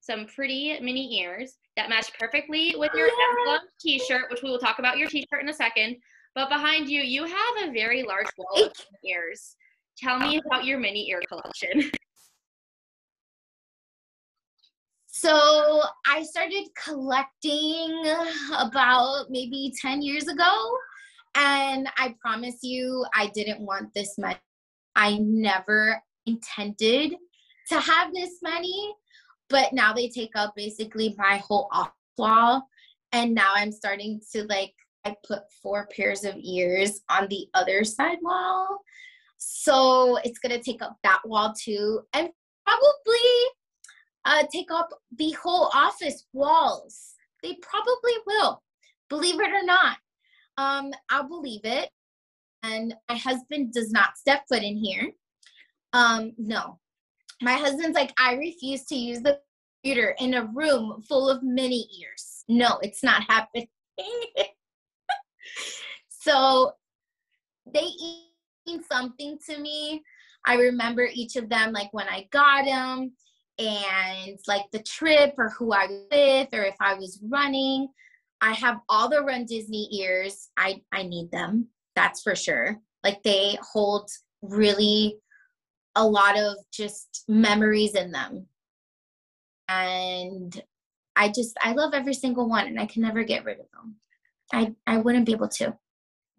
some pretty mini ears that match perfectly with your yeah. t-shirt, which we will talk about your t-shirt in a second. But behind you, you have a very large wall of ears. Tell me about your mini ear collection. So I started collecting about maybe 10 years ago. And I promise you, I didn't want this money. I never intended to have this money, but now they take up basically my whole off wall. And now I'm starting to like, I put four pairs of ears on the other side wall. So it's going to take up that wall too. And probably uh, take up the whole office walls. They probably will, believe it or not. Um, I'll believe it. And my husband does not step foot in here. Um, no. My husband's like, I refuse to use the computer in a room full of mini ears. no, it's not happening. so they mean something to me. I remember each of them, like when I got them and like the trip or who I was with or if I was running. I have all the Run Disney ears. I, I need them, that's for sure. Like they hold really a lot of just memories in them. And I just I love every single one and I can never get rid of them. I I wouldn't be able to.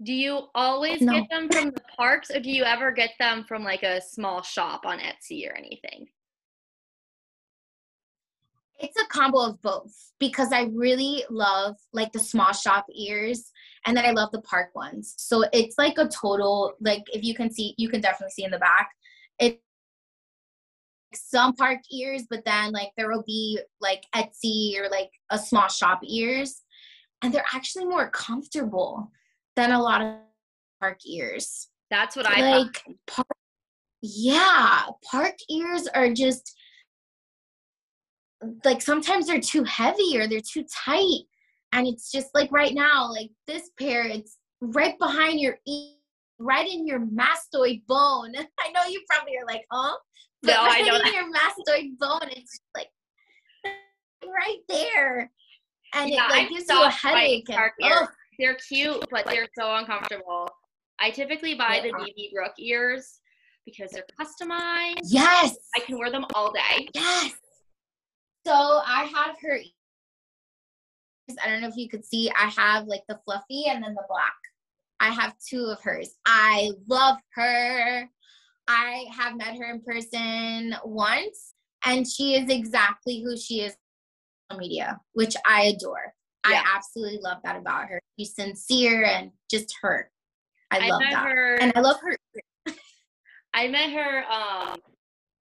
Do you always no. get them from the parks or do you ever get them from like a small shop on Etsy or anything? It's a combo of both because I really love like the small shop ears and then I love the park ones. So it's like a total like if you can see you can definitely see in the back. It some park ears, but then like there will be like Etsy or like a small shop ears, and they're actually more comfortable than a lot of park ears. That's what I like. Park, yeah, park ears are just like sometimes they're too heavy or they're too tight, and it's just like right now, like this pair, it's right behind your ear right in your mastoid bone. I know you probably are like, huh? But no, right I know in that. your mastoid bone, it's like right there. And yeah, it like, gives you a headache. And, oh. They're cute, but they're so uncomfortable. I typically buy yeah. the bb Brook ears because they're customized. Yes. I can wear them all day. Yes. So I have her I don't know if you could see, I have like the fluffy and then the black. I have two of hers. I love her. I have met her in person once, and she is exactly who she is on media, which I adore. Yeah. I absolutely love that about her. She's sincere and just her. I, I love that. Her, and I love her. I met her um,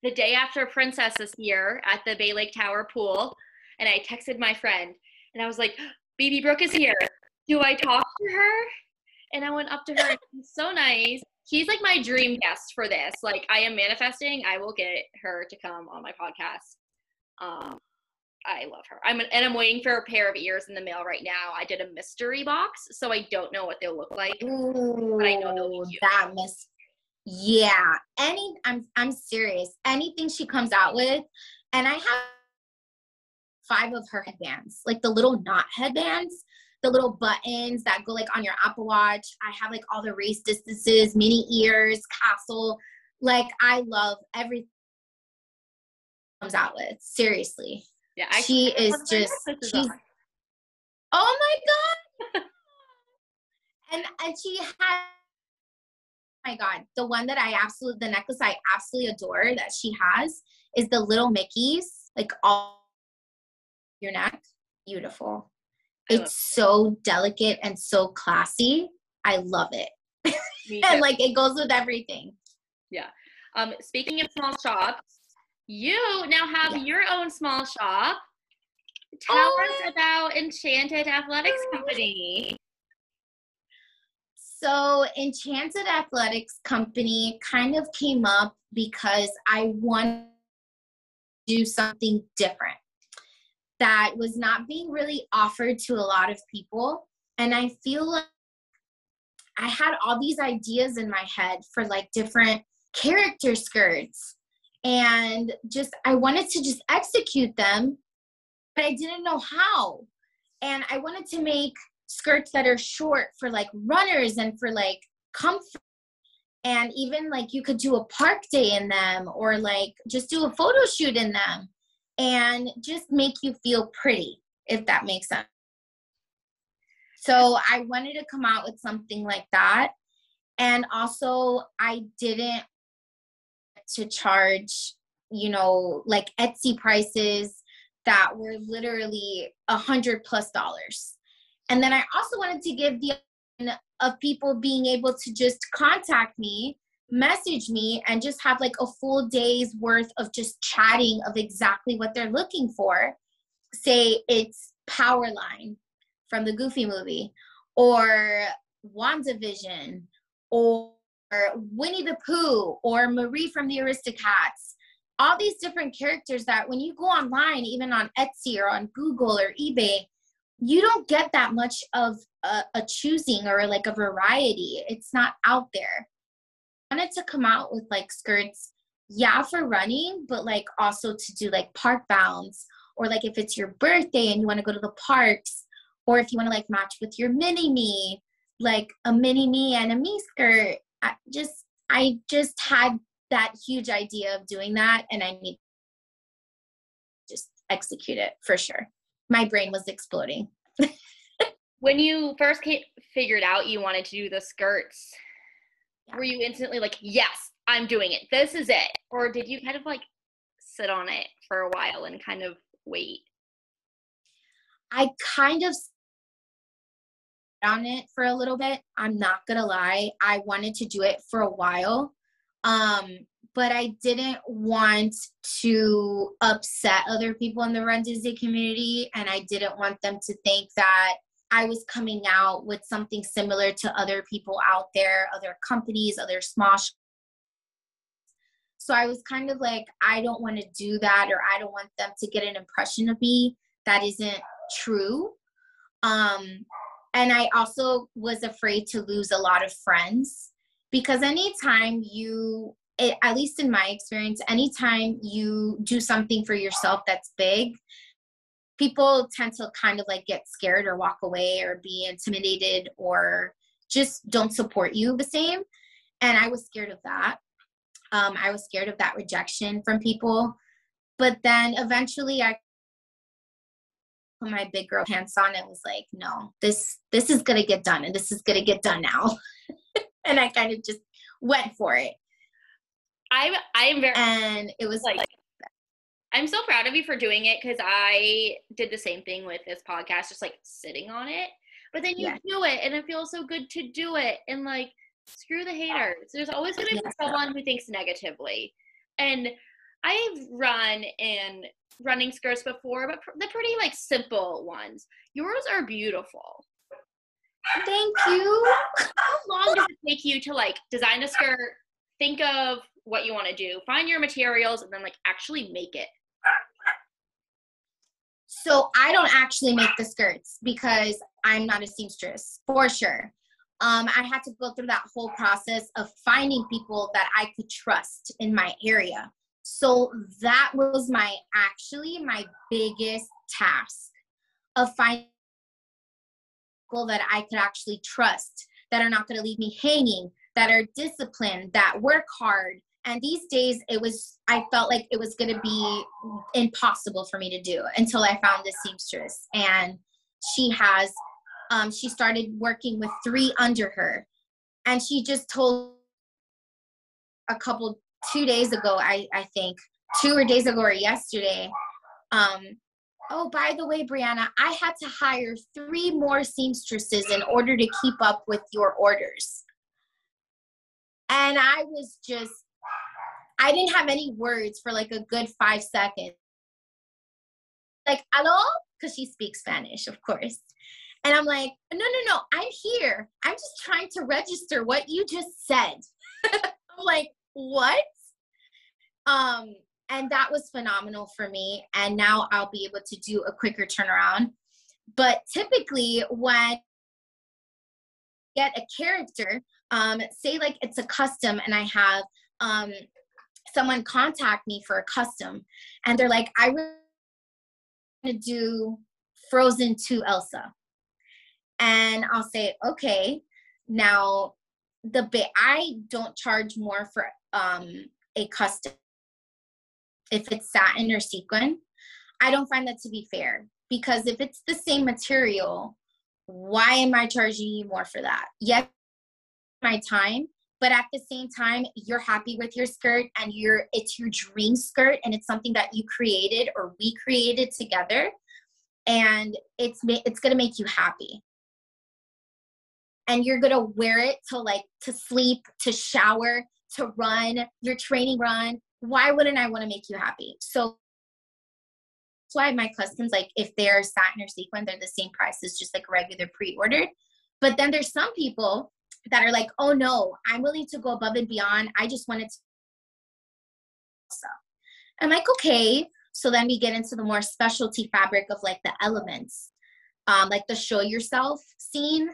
the day after Princess this year at the Bay Lake Tower pool, and I texted my friend, and I was like, "Beebe Brook is here. Do I talk to her?" And I went up to her she's so nice. She's like my dream guest for this. Like I am manifesting. I will get her to come on my podcast. Um, I love her. I'm and I'm waiting for a pair of ears in the mail right now. I did a mystery box, so I don't know what they'll look like. Ooh, but I know they'll be cute. That miss. Yeah. Any. I'm. I'm serious. Anything she comes out with, and I have five of her headbands, like the little knot headbands the little buttons that go like on your Apple Watch. I have like all the race distances, mini ears, castle. Like I love everything comes out with. Seriously. Yeah, I, she is just she's. Oh my god! and and she has. Oh my god, the one that I absolutely the necklace I absolutely adore that she has is the little Mickeys, like all your neck. Beautiful it's so delicate and so classy. I love it. and like it goes with everything. Yeah. Um, speaking of small shops, you now have yeah. your own small shop. Tell oh, us about Enchanted Athletics Company. So, Enchanted Athletics Company kind of came up because I wanted to do something different that was not being really offered to a lot of people. And I feel like I had all these ideas in my head for like different character skirts. And just, I wanted to just execute them, but I didn't know how. And I wanted to make skirts that are short for like runners and for like comfort and even like you could do a park day in them or like just do a photo shoot in them and just make you feel pretty, if that makes sense. So I wanted to come out with something like that. And also, I didn't to charge, you know, like Etsy prices that were literally a hundred plus dollars. And then I also wanted to give the of people being able to just contact me message me and just have like a full day's worth of just chatting of exactly what they're looking for. Say it's Powerline from the Goofy movie, or WandaVision, or Winnie the Pooh, or Marie from the Aristocats. All these different characters that when you go online, even on Etsy or on Google or eBay, you don't get that much of a, a choosing or like a variety. It's not out there. I wanted to come out with like skirts, yeah, for running, but like also to do like park bounds or like if it's your birthday and you want to go to the parks or if you want to like match with your mini me, like a mini me and a me skirt. I just I just had that huge idea of doing that and I need just execute it for sure. My brain was exploding. when you first came, figured out you wanted to do the skirts, yeah. were you instantly like, yes, I'm doing it. This is it. Or did you kind of like sit on it for a while and kind of wait? I kind of on it for a little bit. I'm not gonna lie. I wanted to do it for a while. Um, but I didn't want to upset other people in the Run Disney community. And I didn't want them to think that I was coming out with something similar to other people out there, other companies, other small so I was kind of like, I don't want to do that, or I don't want them to get an impression of me that isn't true. Um, and I also was afraid to lose a lot of friends because anytime you, it, at least in my experience, anytime you do something for yourself that's big, people tend to kind of like get scared or walk away or be intimidated or just don't support you the same. And I was scared of that. Um, I was scared of that rejection from people. But then eventually I put my big girl pants on and was like, no, this this is gonna get done and this is gonna get done now. and I kind of just went for it. I'm I'm very and it was like, like I'm so proud of you for doing it because I did the same thing with this podcast, just like sitting on it. But then you yeah. do it and it feels so good to do it. And like screw the haters. There's always gonna be someone who thinks negatively. And I've run in running skirts before, but pr- the pretty like simple ones. Yours are beautiful. Thank you. How long does it take you to like design a skirt, think of what you want to do, find your materials, and then like actually make it? So I don't actually make the skirts because I'm not a seamstress for sure. Um, I had to go through that whole process of finding people that I could trust in my area. So that was my actually my biggest task of finding people that I could actually trust, that are not going to leave me hanging, that are disciplined, that work hard. And these days, it was, I felt like it was going to be impossible for me to do until I found this seamstress. And she has, um, she started working with three under her. And she just told a couple two days ago, I, I think, two or days ago or yesterday, um, oh, by the way, Briana, I had to hire three more seamstresses in order to keep up with your orders. And I was just, I didn't have any words for like a good five seconds. Like, hello? Because she speaks Spanish, of course. And I'm like, no, no, no, I'm here. I'm just trying to register what you just said. I'm like, what? Um, and that was phenomenal for me. And now I'll be able to do a quicker turnaround. But typically, when get a character, um, say like it's a custom, and I have um, someone contact me for a custom, and they're like, I want to do Frozen 2 Elsa. And I'll say, okay, now the ba- I don't charge more for um, a custom if it's satin or sequin. I don't find that to be fair because if it's the same material, why am I charging you more for that? Yes, my time, but at the same time, you're happy with your skirt and you're it's your dream skirt and it's something that you created or we created together, and it's it's gonna make you happy and you're gonna wear it to like to sleep, to shower, to run your training run. Why wouldn't I want to make you happy? So that's why my customs, like if they're satin or sequin, they're the same price as just like regular pre-ordered. But then there's some people that are like, oh no, I'm willing to go above and beyond. I just wanted to. I'm like, okay. So then we get into the more specialty fabric of like the elements. um, like the show yourself scene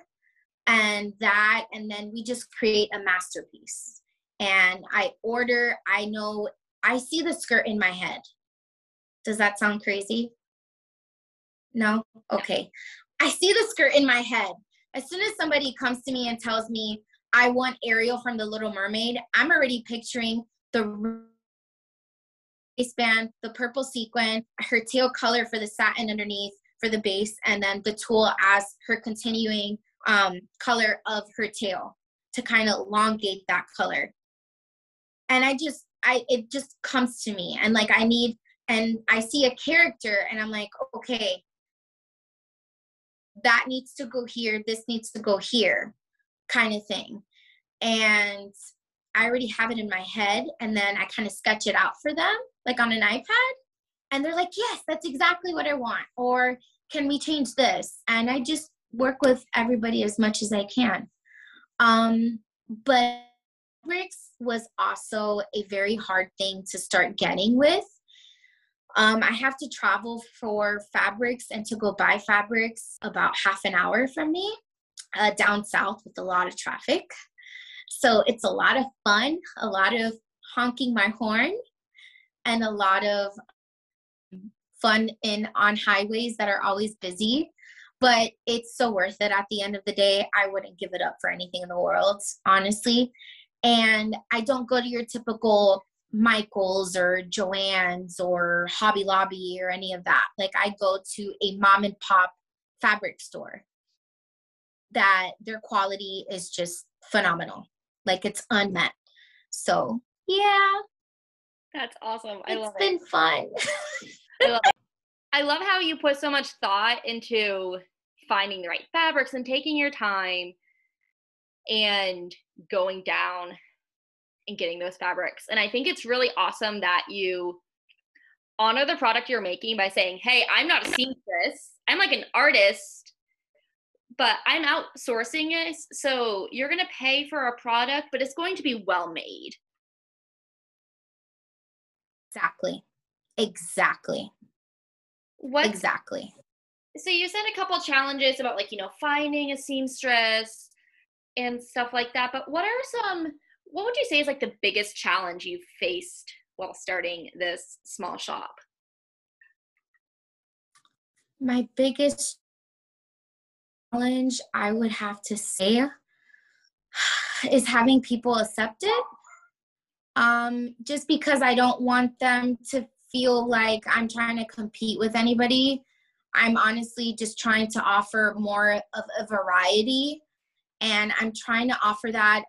and that and then we just create a masterpiece and i order i know i see the skirt in my head does that sound crazy no okay i see the skirt in my head as soon as somebody comes to me and tells me i want ariel from the little mermaid i'm already picturing the waistband the purple sequin her teal color for the satin underneath for the base and then the tulle as her continuing um, color of her tail to kind of elongate that color. And I just, I, it just comes to me and like I need, and I see a character and I'm like, okay, that needs to go here, this needs to go here, kind of thing. And I already have it in my head and then I kind of sketch it out for them, like on an iPad. And they're like, yes, that's exactly what I want. Or can we change this? And I just work with everybody as much as I can. Um, but bricks was also a very hard thing to start getting with. Um, I have to travel for fabrics and to go buy fabrics about half an hour from me uh, down south with a lot of traffic. So it's a lot of fun, a lot of honking my horn, and a lot of fun in on highways that are always busy but it's so worth it at the end of the day. I wouldn't give it up for anything in the world, honestly. And I don't go to your typical Michael's or Joann's or Hobby Lobby or any of that. Like I go to a mom and pop fabric store that their quality is just phenomenal. Like it's unmet. So yeah. That's awesome. I it's love been it. fun. I love it. I love how you put so much thought into finding the right fabrics and taking your time and going down and getting those fabrics. And I think it's really awesome that you honor the product you're making by saying, hey, I'm not a seamstress. I'm like an artist, but I'm outsourcing it. So you're going to pay for a product, but it's going to be well made. Exactly. Exactly. What exactly? so you said a couple challenges about like you know finding a seamstress and stuff like that but what are some what would you say is like the biggest challenge you've faced while starting this small shop? My biggest challenge i would have to say is having people accept it um just because i don't want them to feel like i'm trying to compete with anybody. I'm honestly just trying to offer more of a variety and I'm trying to offer that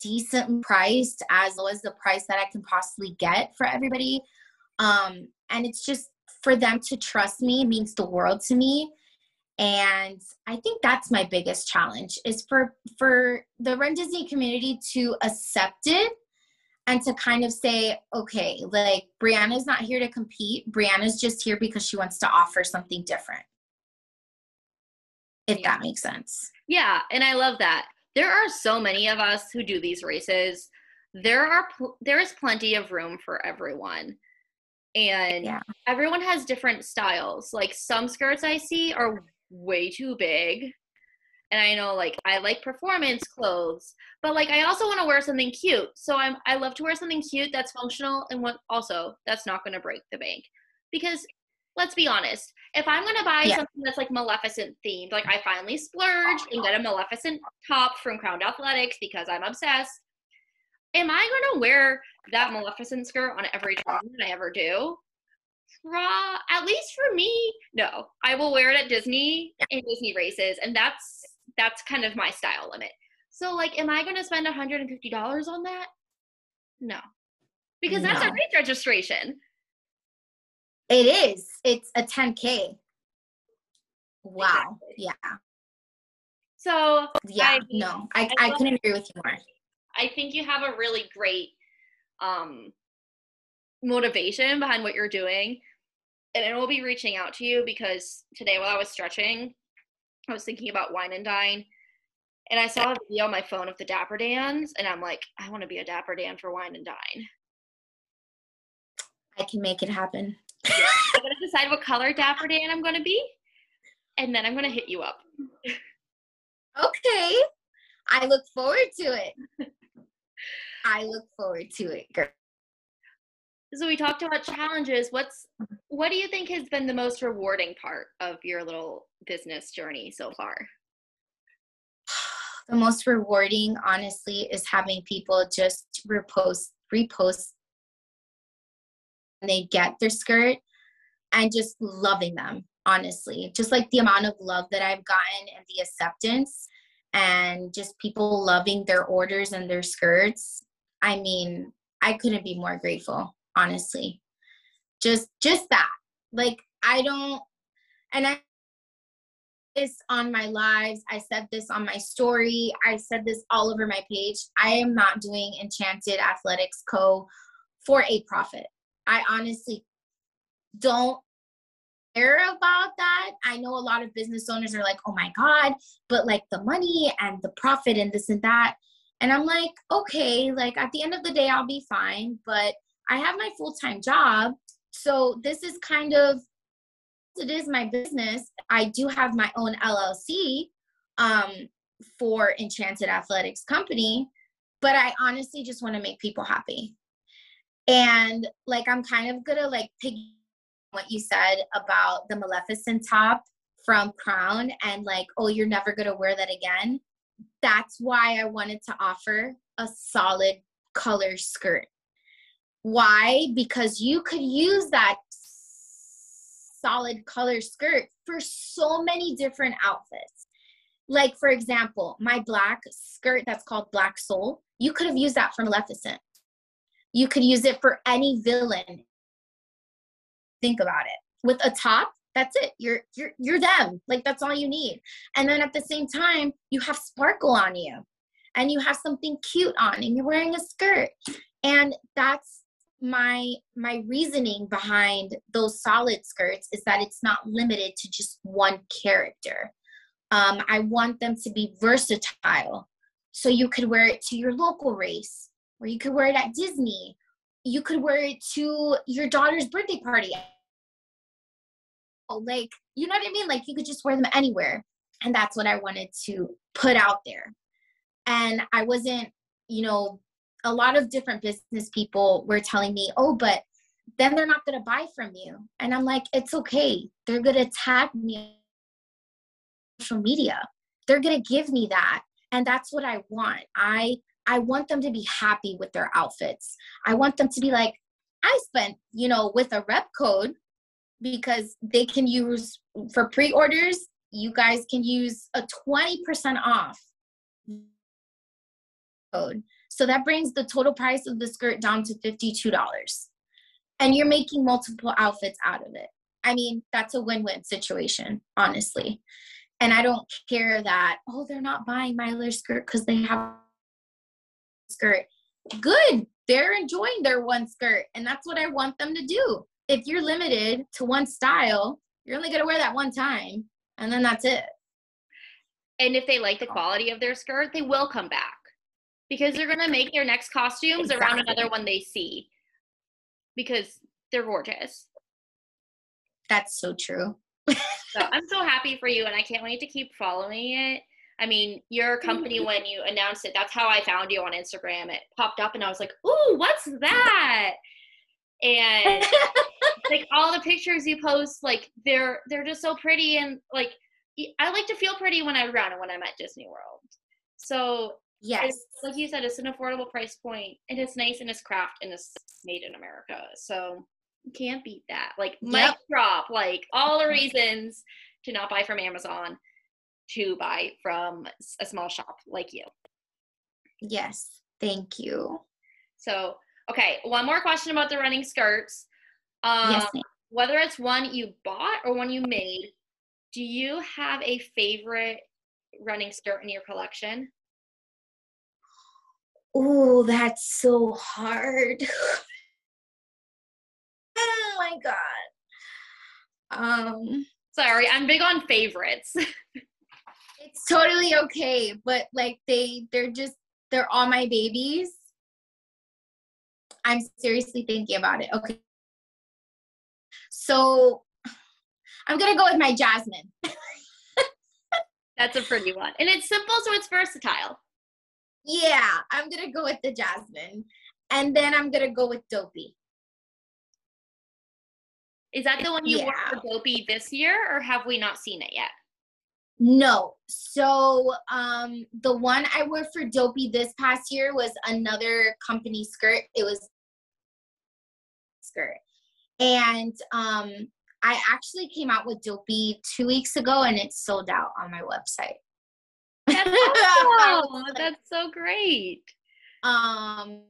decent priced as low as the price that I can possibly get for everybody. Um, and it's just for them to trust me means the world to me. And I think that's my biggest challenge is for for the Run Disney community to accept it and to kind of say, okay, like Briana's not here to compete. Briana's just here because she wants to offer something different. If yeah. that makes sense. Yeah, and I love that. There are so many of us who do these races. There are pl- there is plenty of room for everyone. And yeah. everyone has different styles. Like some skirts I see are way too big and I know like I like performance clothes, but like I also want to wear something cute. So I'm I love to wear something cute that's functional and what also that's not going to break the bank. Because let's be honest, if I'm going to buy yeah. something that's like Maleficent themed, like I finally splurged and get a Maleficent top from Crowned Athletics because I'm obsessed. Am I going to wear that Maleficent skirt on every time that I ever do? Ra- at least for me, no. I will wear it at Disney in Disney races, and that's that's kind of my style limit. So like, am I going to spend $150 on that? No, because that's no. a race registration. It is. It's a 10k. Wow. Exactly. Yeah. So yeah, I, no, I, I, I couldn't agree with you more. I think you have a really great um, motivation behind what you're doing. And I will be reaching out to you because today while I was stretching, I was thinking about wine and dine. And I saw a video on my phone of the Dapper Dans, and I'm like, I want to be a Dapper Dan for wine and dine. I can make it happen. Yeah. gonna decide what color Dapper Dan I'm gonna be, and then I'm gonna hit you up. Okay. I look forward to it. I look forward to it, girl. So we talked about challenges. What's what do you think has been the most rewarding part of your little business journey so far? The most rewarding, honestly, is having people just repost, repost, they get their skirt, and just loving them. Honestly, just like the amount of love that I've gotten and the acceptance, and just people loving their orders and their skirts. I mean, I couldn't be more grateful honestly. Just just that. Like i don't and i this on my lives. I said this on my story. I said this all over my page. I am not doing enchanted athletics co for a profit i honestly don't care about that i know a lot of business owners are like oh my god but like the money and the profit and this and that and i'm like okay like at the end of the day i'll be fine but I have my full time job. So this is kind of, it is my business. I do have my own LLC um, for Enchanted Athletics Company, but I honestly just want to make people happy. And like, I'm kind of gonna like pick what you said about the Maleficent top from Crown and like, oh, you're never gonna wear that again. That's why I wanted to offer a solid color skirt why? Because you could use that solid color skirt for so many different outfits. Like, for example, my black skirt that's called Black Soul, you could have used that for Maleficent. You could use it for any villain. Think about it. With a top, that's it. You're you're you're them. Like that's all you need. And then at the same time, you have sparkle on you. And you have something cute on and you're wearing a skirt. And that's my my reasoning behind those solid skirts is that it's not limited to just one character um, i want them to be versatile so you could wear it to your local race or you could wear it at disney you could wear it to your daughter's birthday party oh, like you know what i mean like you could just wear them anywhere and that's what i wanted to put out there and i wasn't you know a lot of different business people were telling me, oh, but then they're not going to buy from you. And I'm like, it's okay. They're going to tag me on social media. They're going to give me that. And that's what I want. I I want them to be happy with their outfits. I want them to be like, I spent, you know, with a rep code because they can use for pre-orders, you guys can use a 20% off code. So that brings the total price of the skirt down to $52. And you're making multiple outfits out of it. I mean, that's a win win situation, honestly. And I don't care that, oh, they're not buying my other skirt because they have skirt. Good. They're enjoying their one skirt. And that's what I want them to do. If you're limited to one style, you're only going to wear that one time. And then that's it. And if they like the quality of their skirt, they will come back because they're gonna make their next costumes exactly. around another one they see because they're gorgeous. That's so true. so I'm so happy for you, and I can't wait to keep following it. I mean, your mm-hmm. company when you announced it, that's how I found you on Instagram. It popped up, and I was like, "Ooh, what's that?" And like all the pictures you post, like they're they're just so pretty, and like I like to feel pretty when I run and when I'm at Disney World. So Yes. like you said, it's an affordable price point and it's nice and it's craft and it's made in America. So you can't beat that. Like yep. mic drop, like all the reasons to not buy from Amazon to buy from a small shop like you. Yes. Thank you. So, okay, one more question about the running skirts. Um, yes, ma'am. whether it's one you bought or one you made, do you have a favorite running skirt in your collection? Oh, that's so hard. oh my god. Um sorry, I'm big on favorites. it's totally okay, but like they they're just they're all my babies. I'm seriously thinking about it. Okay. So I'm gonna go with my Jasmine. That's a pretty one. And it's simple, so it's versatile. Yeah, I'm gonna go with the Jasmine. And then I'm gonna go with Dopey. Is that the one you wore for Dopey this year, or have we not seen it yet? No. So um the one I wore for Dopey this past year was another company skirt. It was skirt. And um I actually came out with Dopey two weeks ago and it's sold out on my website. That's awesome. That's so great. um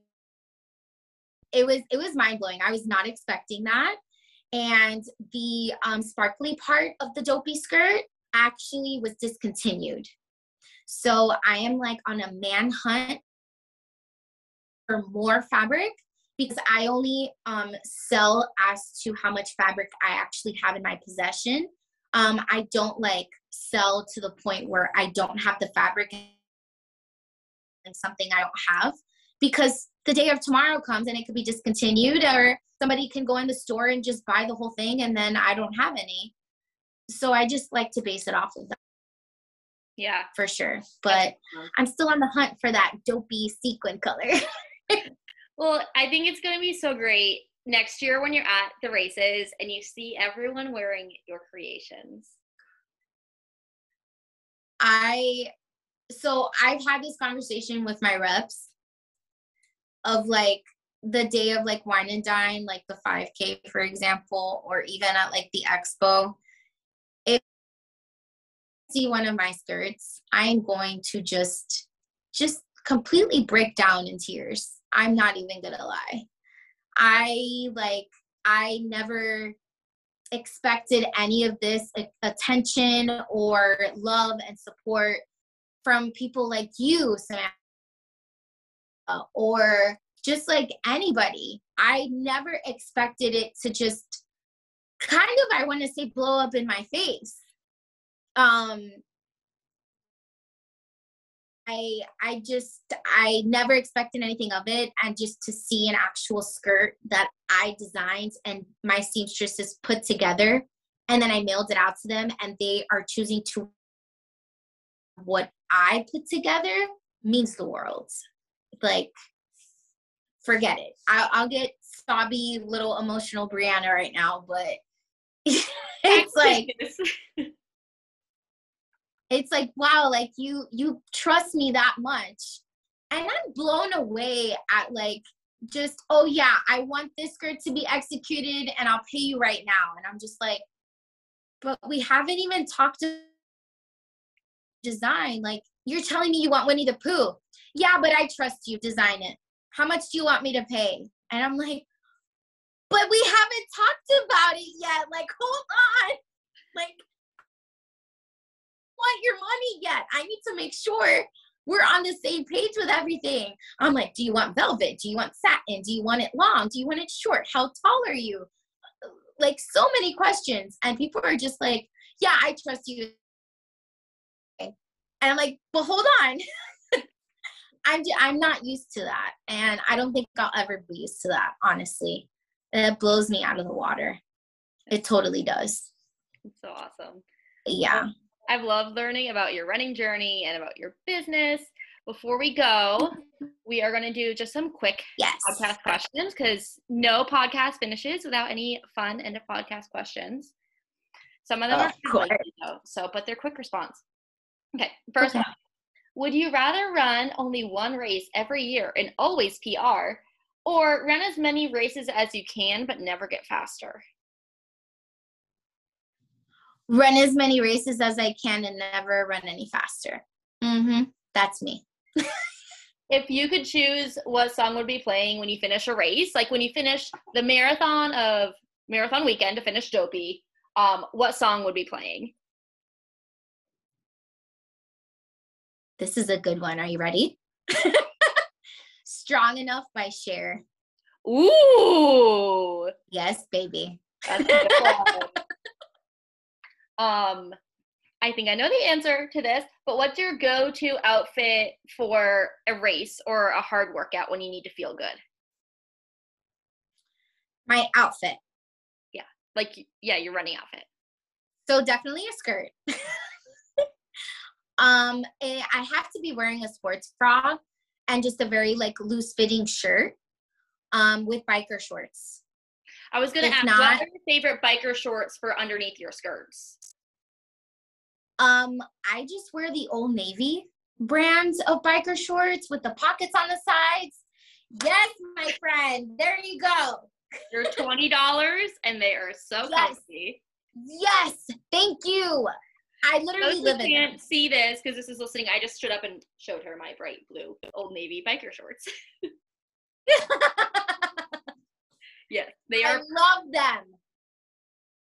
it was it was mind blowing. I was not expecting that. And the um, sparkly part of the dopey skirt actually was discontinued. So I am like on a manhunt for more fabric because I only um, sell as to how much fabric I actually have in my possession. Um, I don't like sell to the point where I don't have the fabric and something I don't have because the day of tomorrow comes and it could be discontinued or somebody can go in the store and just buy the whole thing and then I don't have any. So I just like to base it off of that Yeah. for sure. But I'm still on the hunt for that dopey sequin color. Well, I think it's going to be so great next year when you're at the races and you see everyone wearing your creations. I so I've had this conversation with my reps of like the day of like wine and dine, like the 5K, for example, or even at like the expo. See one of my skirts, I'm going to just just completely break down in tears. I'm not even gonna lie. I like I never expected any of this attention or love and support from people like you, Samantha, or just like anybody. I never expected it to just kind of, I want to say, blow up in my face. Um, I I just I never expected anything of it and just to see an actual skirt that I designed and my seamstresses put together and then I mailed it out to them and they are choosing to what I put together means the world. Like forget it. I, I'll get sobby little emotional Briana right now, but it's like it's like wow like you you trust me that much. And i'm blown away at like just oh yeah i want this skirt to be executed and i'll pay you right now. And i'm just like but we haven't even talked to design. Like you're telling me you want winnie the pooh. Yeah but i trust you design it. How much do you want me to pay? And i'm like but we haven't talked about it yet. Like hold on. Like want your money yet. I need to make sure we're on the same page with everything. I'm like, do you want velvet? Do you want satin? Do you want it long? Do you want it short? How tall are you? Like so many questions. And people are just like, yeah, I trust you. And I'm like, but hold on. I'm, I'm not used to that. And I don't think I'll ever be used to that, honestly. It blows me out of the water. It totally does. It's so awesome. Yeah. I've loved learning about your running journey and about your business. Before we go, we are going to do just some quick Yes. podcast questions because no podcast finishes without any fun end of podcast questions. Some of them are though, so but they're quick response. Okay, first Okay. one. Would you rather run only one race every year and always PR, or run as many races as you can but never get faster? Run as many races as I can and never run any faster. Mm-hmm. That's me. If you could choose what song would be playing when you finish a race, like when you finish the marathon of marathon weekend to finish Dopey, um, what song would be playing? This is a good one. Are you ready? Strong Enough by Cher. Ooh, Yes, baby. that's a good one. Um, I think I know the answer to this, but what's your go-to outfit for a race or a hard workout when you need to feel good? My outfit. Yeah. Like, yeah, your running outfit. So definitely a skirt. um, eh, I have to be wearing a sports bra and just a very like loose fitting shirt um, with biker shorts. I was gonna If ask, not- what are your favorite biker shorts for underneath your skirts? Um, I just wear the Old Navy brands of biker shorts with the pockets on the sides. Yes, my friend. There you go. They're twenty dollars, and they are so Yes. comfy. Yes, thank you. I literally Those live who can't see this because this is listening. I just stood up and showed her my bright blue Old Navy biker shorts. yes, they are. I love them.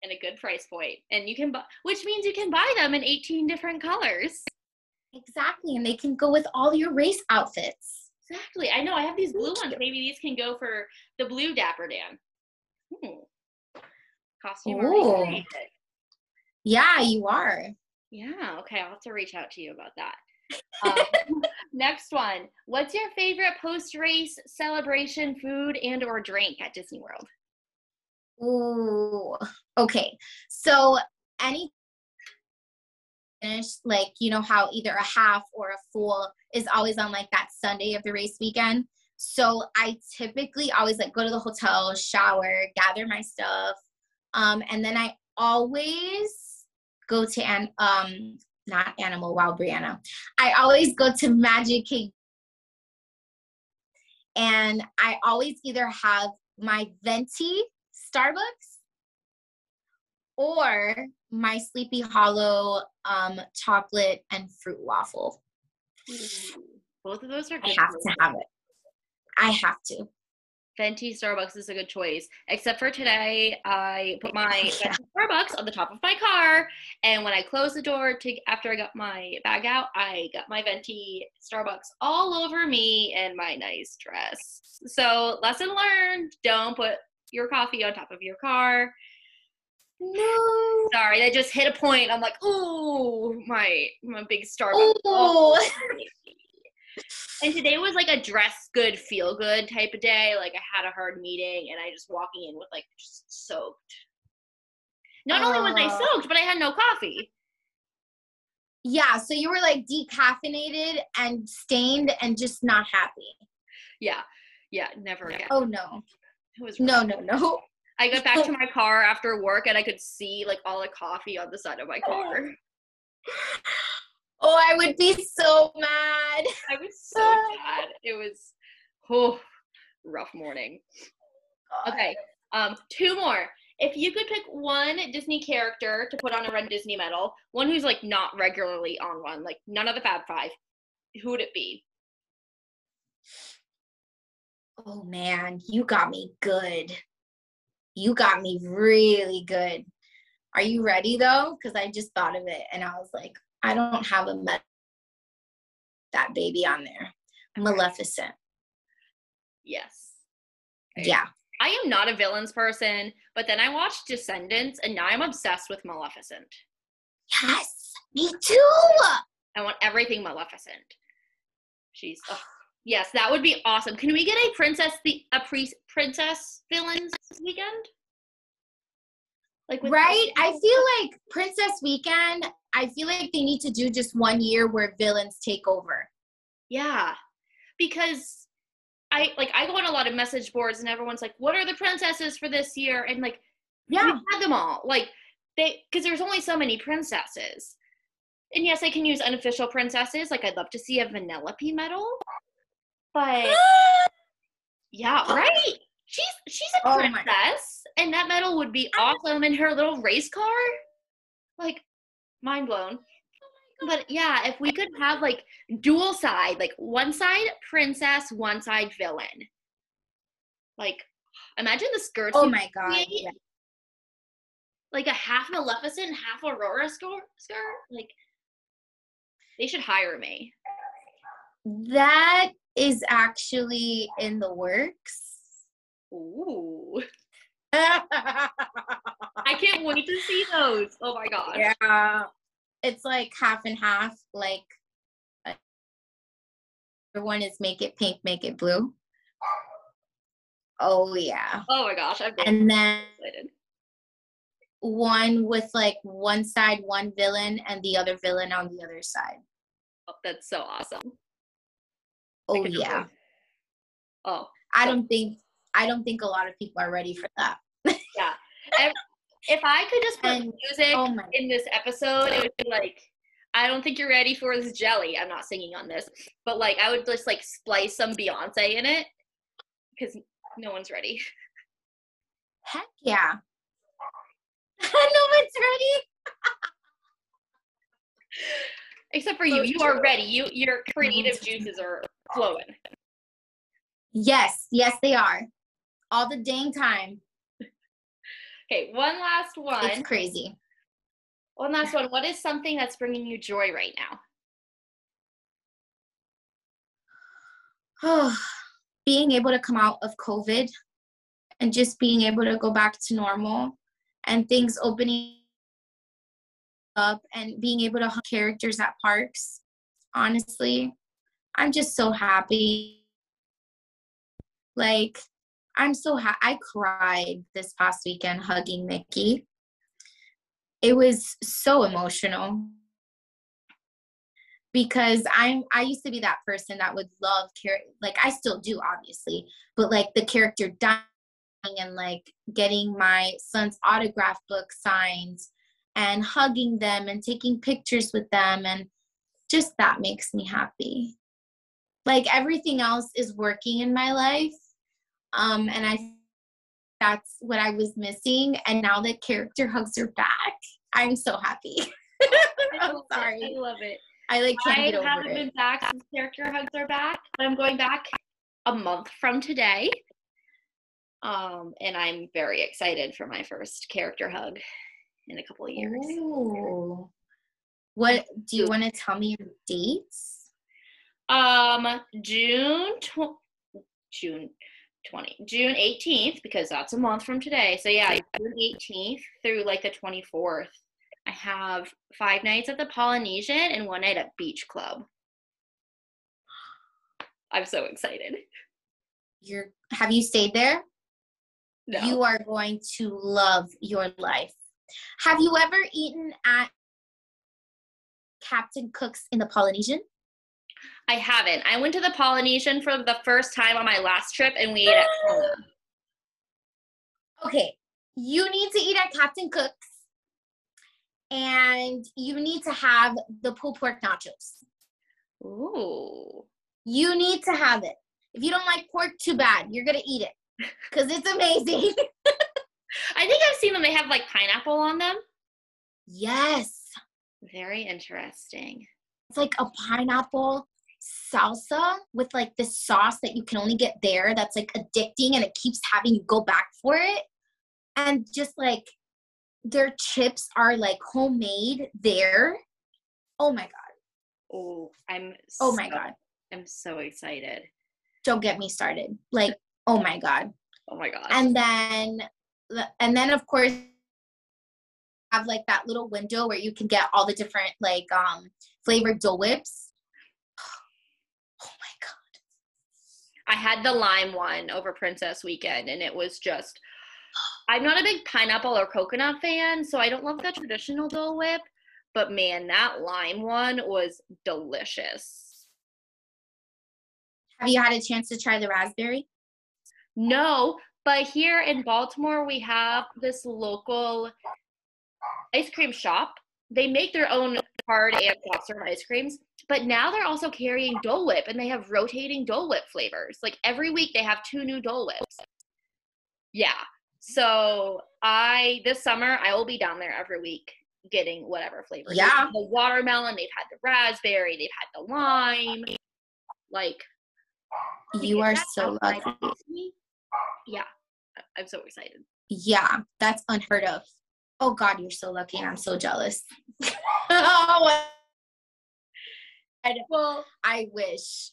In a good price point, and you can buy, which means you can buy them in eighteen different colors. Exactly, and they can go with all your race outfits. Exactly. I know. I have these blue Thank ones. you. Maybe these can go for the blue Dapper Dan. Hmm. Costume Ooh. Yeah, you are. Yeah. Okay. I'll have to reach out to you about that. Um, next one. What's your favorite post-race celebration food and or drink at Disney World? Ooh. Okay. So any finish, like you know how either a half or a full is always on like that Sunday of the race weekend. So I typically always like go to the hotel, shower, gather my stuff, um, and then I always go to an um not Animal Wow Briana. I always go to Magic Cake, and I always either have my venti Starbucks or my Sleepy Hollow um, chocolate and fruit waffle. Both of those are good. I have to have it. I have to. Venti Starbucks is a good choice. Except for today, I put my Yeah. Starbucks on the top of my car, and when I closed the door to after I got my bag out, I got my Venti Starbucks all over me and my nice dress. So lesson learned: don't put your coffee on top of your car. No. Sorry, I just hit a point. I'm like, oh, my my big Starbucks. all Ooh. over me." And today was like a dress good, feel good type of day. Like I had a hard meeting and I just walking in with like just soaked. Not only was I soaked, but I had no coffee. Yeah, so you were like decaffeinated and stained and just not happy. Yeah. Yeah, never again. Oh no. It was No, no, no. I got back to my car after work and I could see like all the coffee on the side of my car. Oh, I would be so mad. I was so mad. It was oh rough morning. Okay. Um, two more. If you could pick one Disney character to put on a Run Disney medal, one who's like not regularly on one, like none of the Fab Five, who would it be? Oh man, you got me good. You got me really good. Are you ready though? Because I just thought of it and I was like, I don't have a met that baby on there. Maleficent. Yes. Okay. Yeah. I am not a villains person, but then I watched Descendants and now I'm obsessed with Maleficent. Yes, me too. I want everything Maleficent. She's ugh. Yes, that would be awesome. Can we get a princess the a pre- princess villains weekend? Like Right? I feel like Princess Weekend, I feel like they need to do just one year where villains take over. Yeah. Because I like I go on a lot of message boards and everyone's like, "What are the princesses for this year?" And like Yeah. we had them all. Like they because there's only so many princesses. And yes, I can use unofficial princesses. Like I'd love to see a Vanellope medal. But yeah, right? She's she's a Oh princess and that medal would be awesome in her little race car. Like mind blown. Oh but yeah, if we could have like dual side, like one side princess, one side villain. Like imagine the skirts. oh my god. yeah. Like a half Maleficent, half Aurora skirt. skirt. Like they should hire me. That is actually in the works. Ooh. I can't wait to see those. Oh my god. yeah. It's like half and half. Like uh, the one is make it pink, make it blue. Oh yeah. Oh my gosh, I'm very And then excited. one with like one side one villain and the other villain on the other side. Oh, that's so awesome. Oh cannot yeah. Oh, I So- don't think I don't think a lot of people are ready for that. yeah. If, if I could just put And- music Oh in this episode, it would be like, I don't think you're ready for this jelly. I'm not singing on this, but like, I would just like splice some Beyonce in it because no one's ready. heck yeah. no one's ready. Except for you, So you are true. ready. You your creative mm-hmm. juices are flowing. Yes, yes, they are. All the dang time. Okay, one last one. It's crazy. One last one. What is something that's bringing you joy right now? Oh, being able to come out of COVID and just being able to go back to normal and things opening up and being able to hunt characters at parks. Honestly, I'm just so happy. Like, I'm so happy. I cried this past weekend hugging Mickey. It was so emotional because I'm I used to be that person that would love care like I still do obviously, but like the character dying and like getting my son's autograph book signed and hugging them and taking pictures with them and just that makes me happy. Like everything else is working in my life. Um and I that's what I was missing and now that character hugs are back. I'm so happy. I'm love it. sorry. I love it. I like I haven't it. been back since character hugs are back, but I'm going back a month from today. Um, and I'm very excited for my first character hug in a couple of years. Ooh. What do you want to tell me your dates? Um, June tw- June twenty June eighteenth because that's a month from today. So yeah, June eighteenth through like the twenty fourth. I have five nights at the Polynesian and one night at Beach Club. I'm so excited. You're have you stayed there? No. You are going to love your life. Have you ever eaten at Captain Cook's in the Polynesian? I haven't. I went to the Polynesian for the first time on my last trip and we ate at Kona. Okay, you need to eat at Captain Cook's and you need to have the pulled pork nachos. Ooh. You need to have it. If you don't like pork, too bad. You're going to eat it because it's amazing. I think I've seen them. They have like pineapple on them. yes. Very interesting. It's like a pineapple salsa with like this sauce that you can only get there that's like addicting and it keeps having you go back for it. And just like their chips are like homemade there. Oh my God. Oh, I'm Oh my so- God. I'm so excited. Don't get me started. Like, oh my God. Oh my gosh. And then, and then of course, have like that little window where you can get all the different like um flavored Dole Whips. Oh my God. I had the lime one over Princess Weekend, and it was just. I'm not a big pineapple or coconut fan, so I don't love the traditional Dole Whip. But man, that lime one was delicious. Have you had a chance to try the raspberry? No, but here in Baltimore, we have this local ice cream shop. They make their own hard and soft serve ice creams, but now they're also carrying Dole Whip and they have rotating Dole Whip flavors. Like every week, they have two new Dole Whips. Yeah. So I this summer I will be down there every week getting whatever flavor. They've Yeah. had The watermelon, they've had the raspberry, they've had the lime. Like You are so lucky. Yeah, I'm so excited. Yeah, that's unheard of. Oh God, you're so lucky, and I'm so jealous. oh, Well, I wish.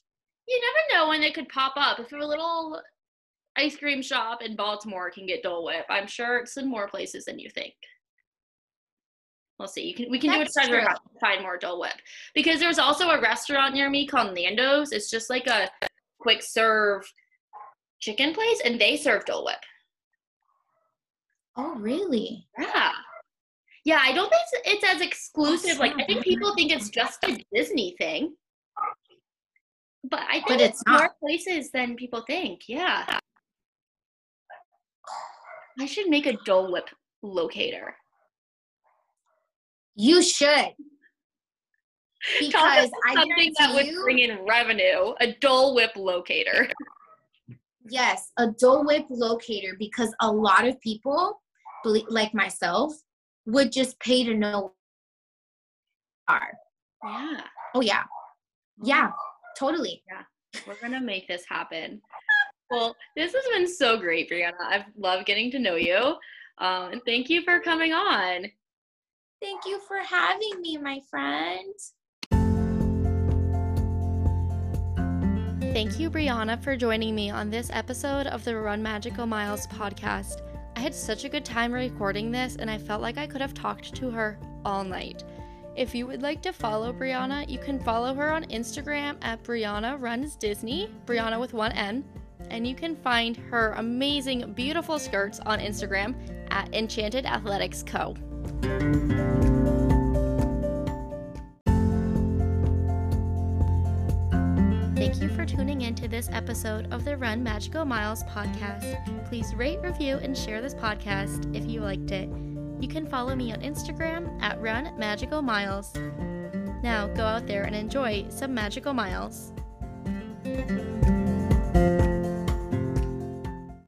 you never know when it could pop up. If a little ice cream shop in Baltimore can get Dole Whip, I'm sure it's in more places than you think. We'll see. You can we can do a That's treasure hunt to find more Dole Whip because there's also a restaurant near me called Nando's. It's just like a quick serve chicken place, and they serve Dole Whip. Oh, really? Yeah, Yeah, I don't think it's, it's as exclusive. Like I think people think it's just a Disney thing. But I think But it's, it's more places than people think. Yeah. I should make a Dole Whip locator. You should. Because I something that would you, bring in revenue. A Dole Whip locator. yes, a Dole Whip locator because a lot of people, like myself, would just pay to know are. Yeah. Oh yeah. Yeah, totally. Yeah. We're gonna make this happen. Well, this has been so great, Briana. I've loved getting to know you. Um, and thank you for coming on. Thank you for having me, my friend. Thank you, Briana, for joining me on this episode of the Run Magical Miles podcast. I had such a good time recording this, and I felt like I could have talked to her all night. If you would like to follow Briana, you can follow her on Instagram at Briana Runs Disney, Briana with one N, and you can find her amazing, beautiful skirts on Instagram at Enchanted Athletics Co. tuning in to this episode of the Run Magical Miles podcast. Please rate, review, and share this podcast if you liked it. You can follow me on Instagram at Run Magical Miles. Now go out there and enjoy some magical miles.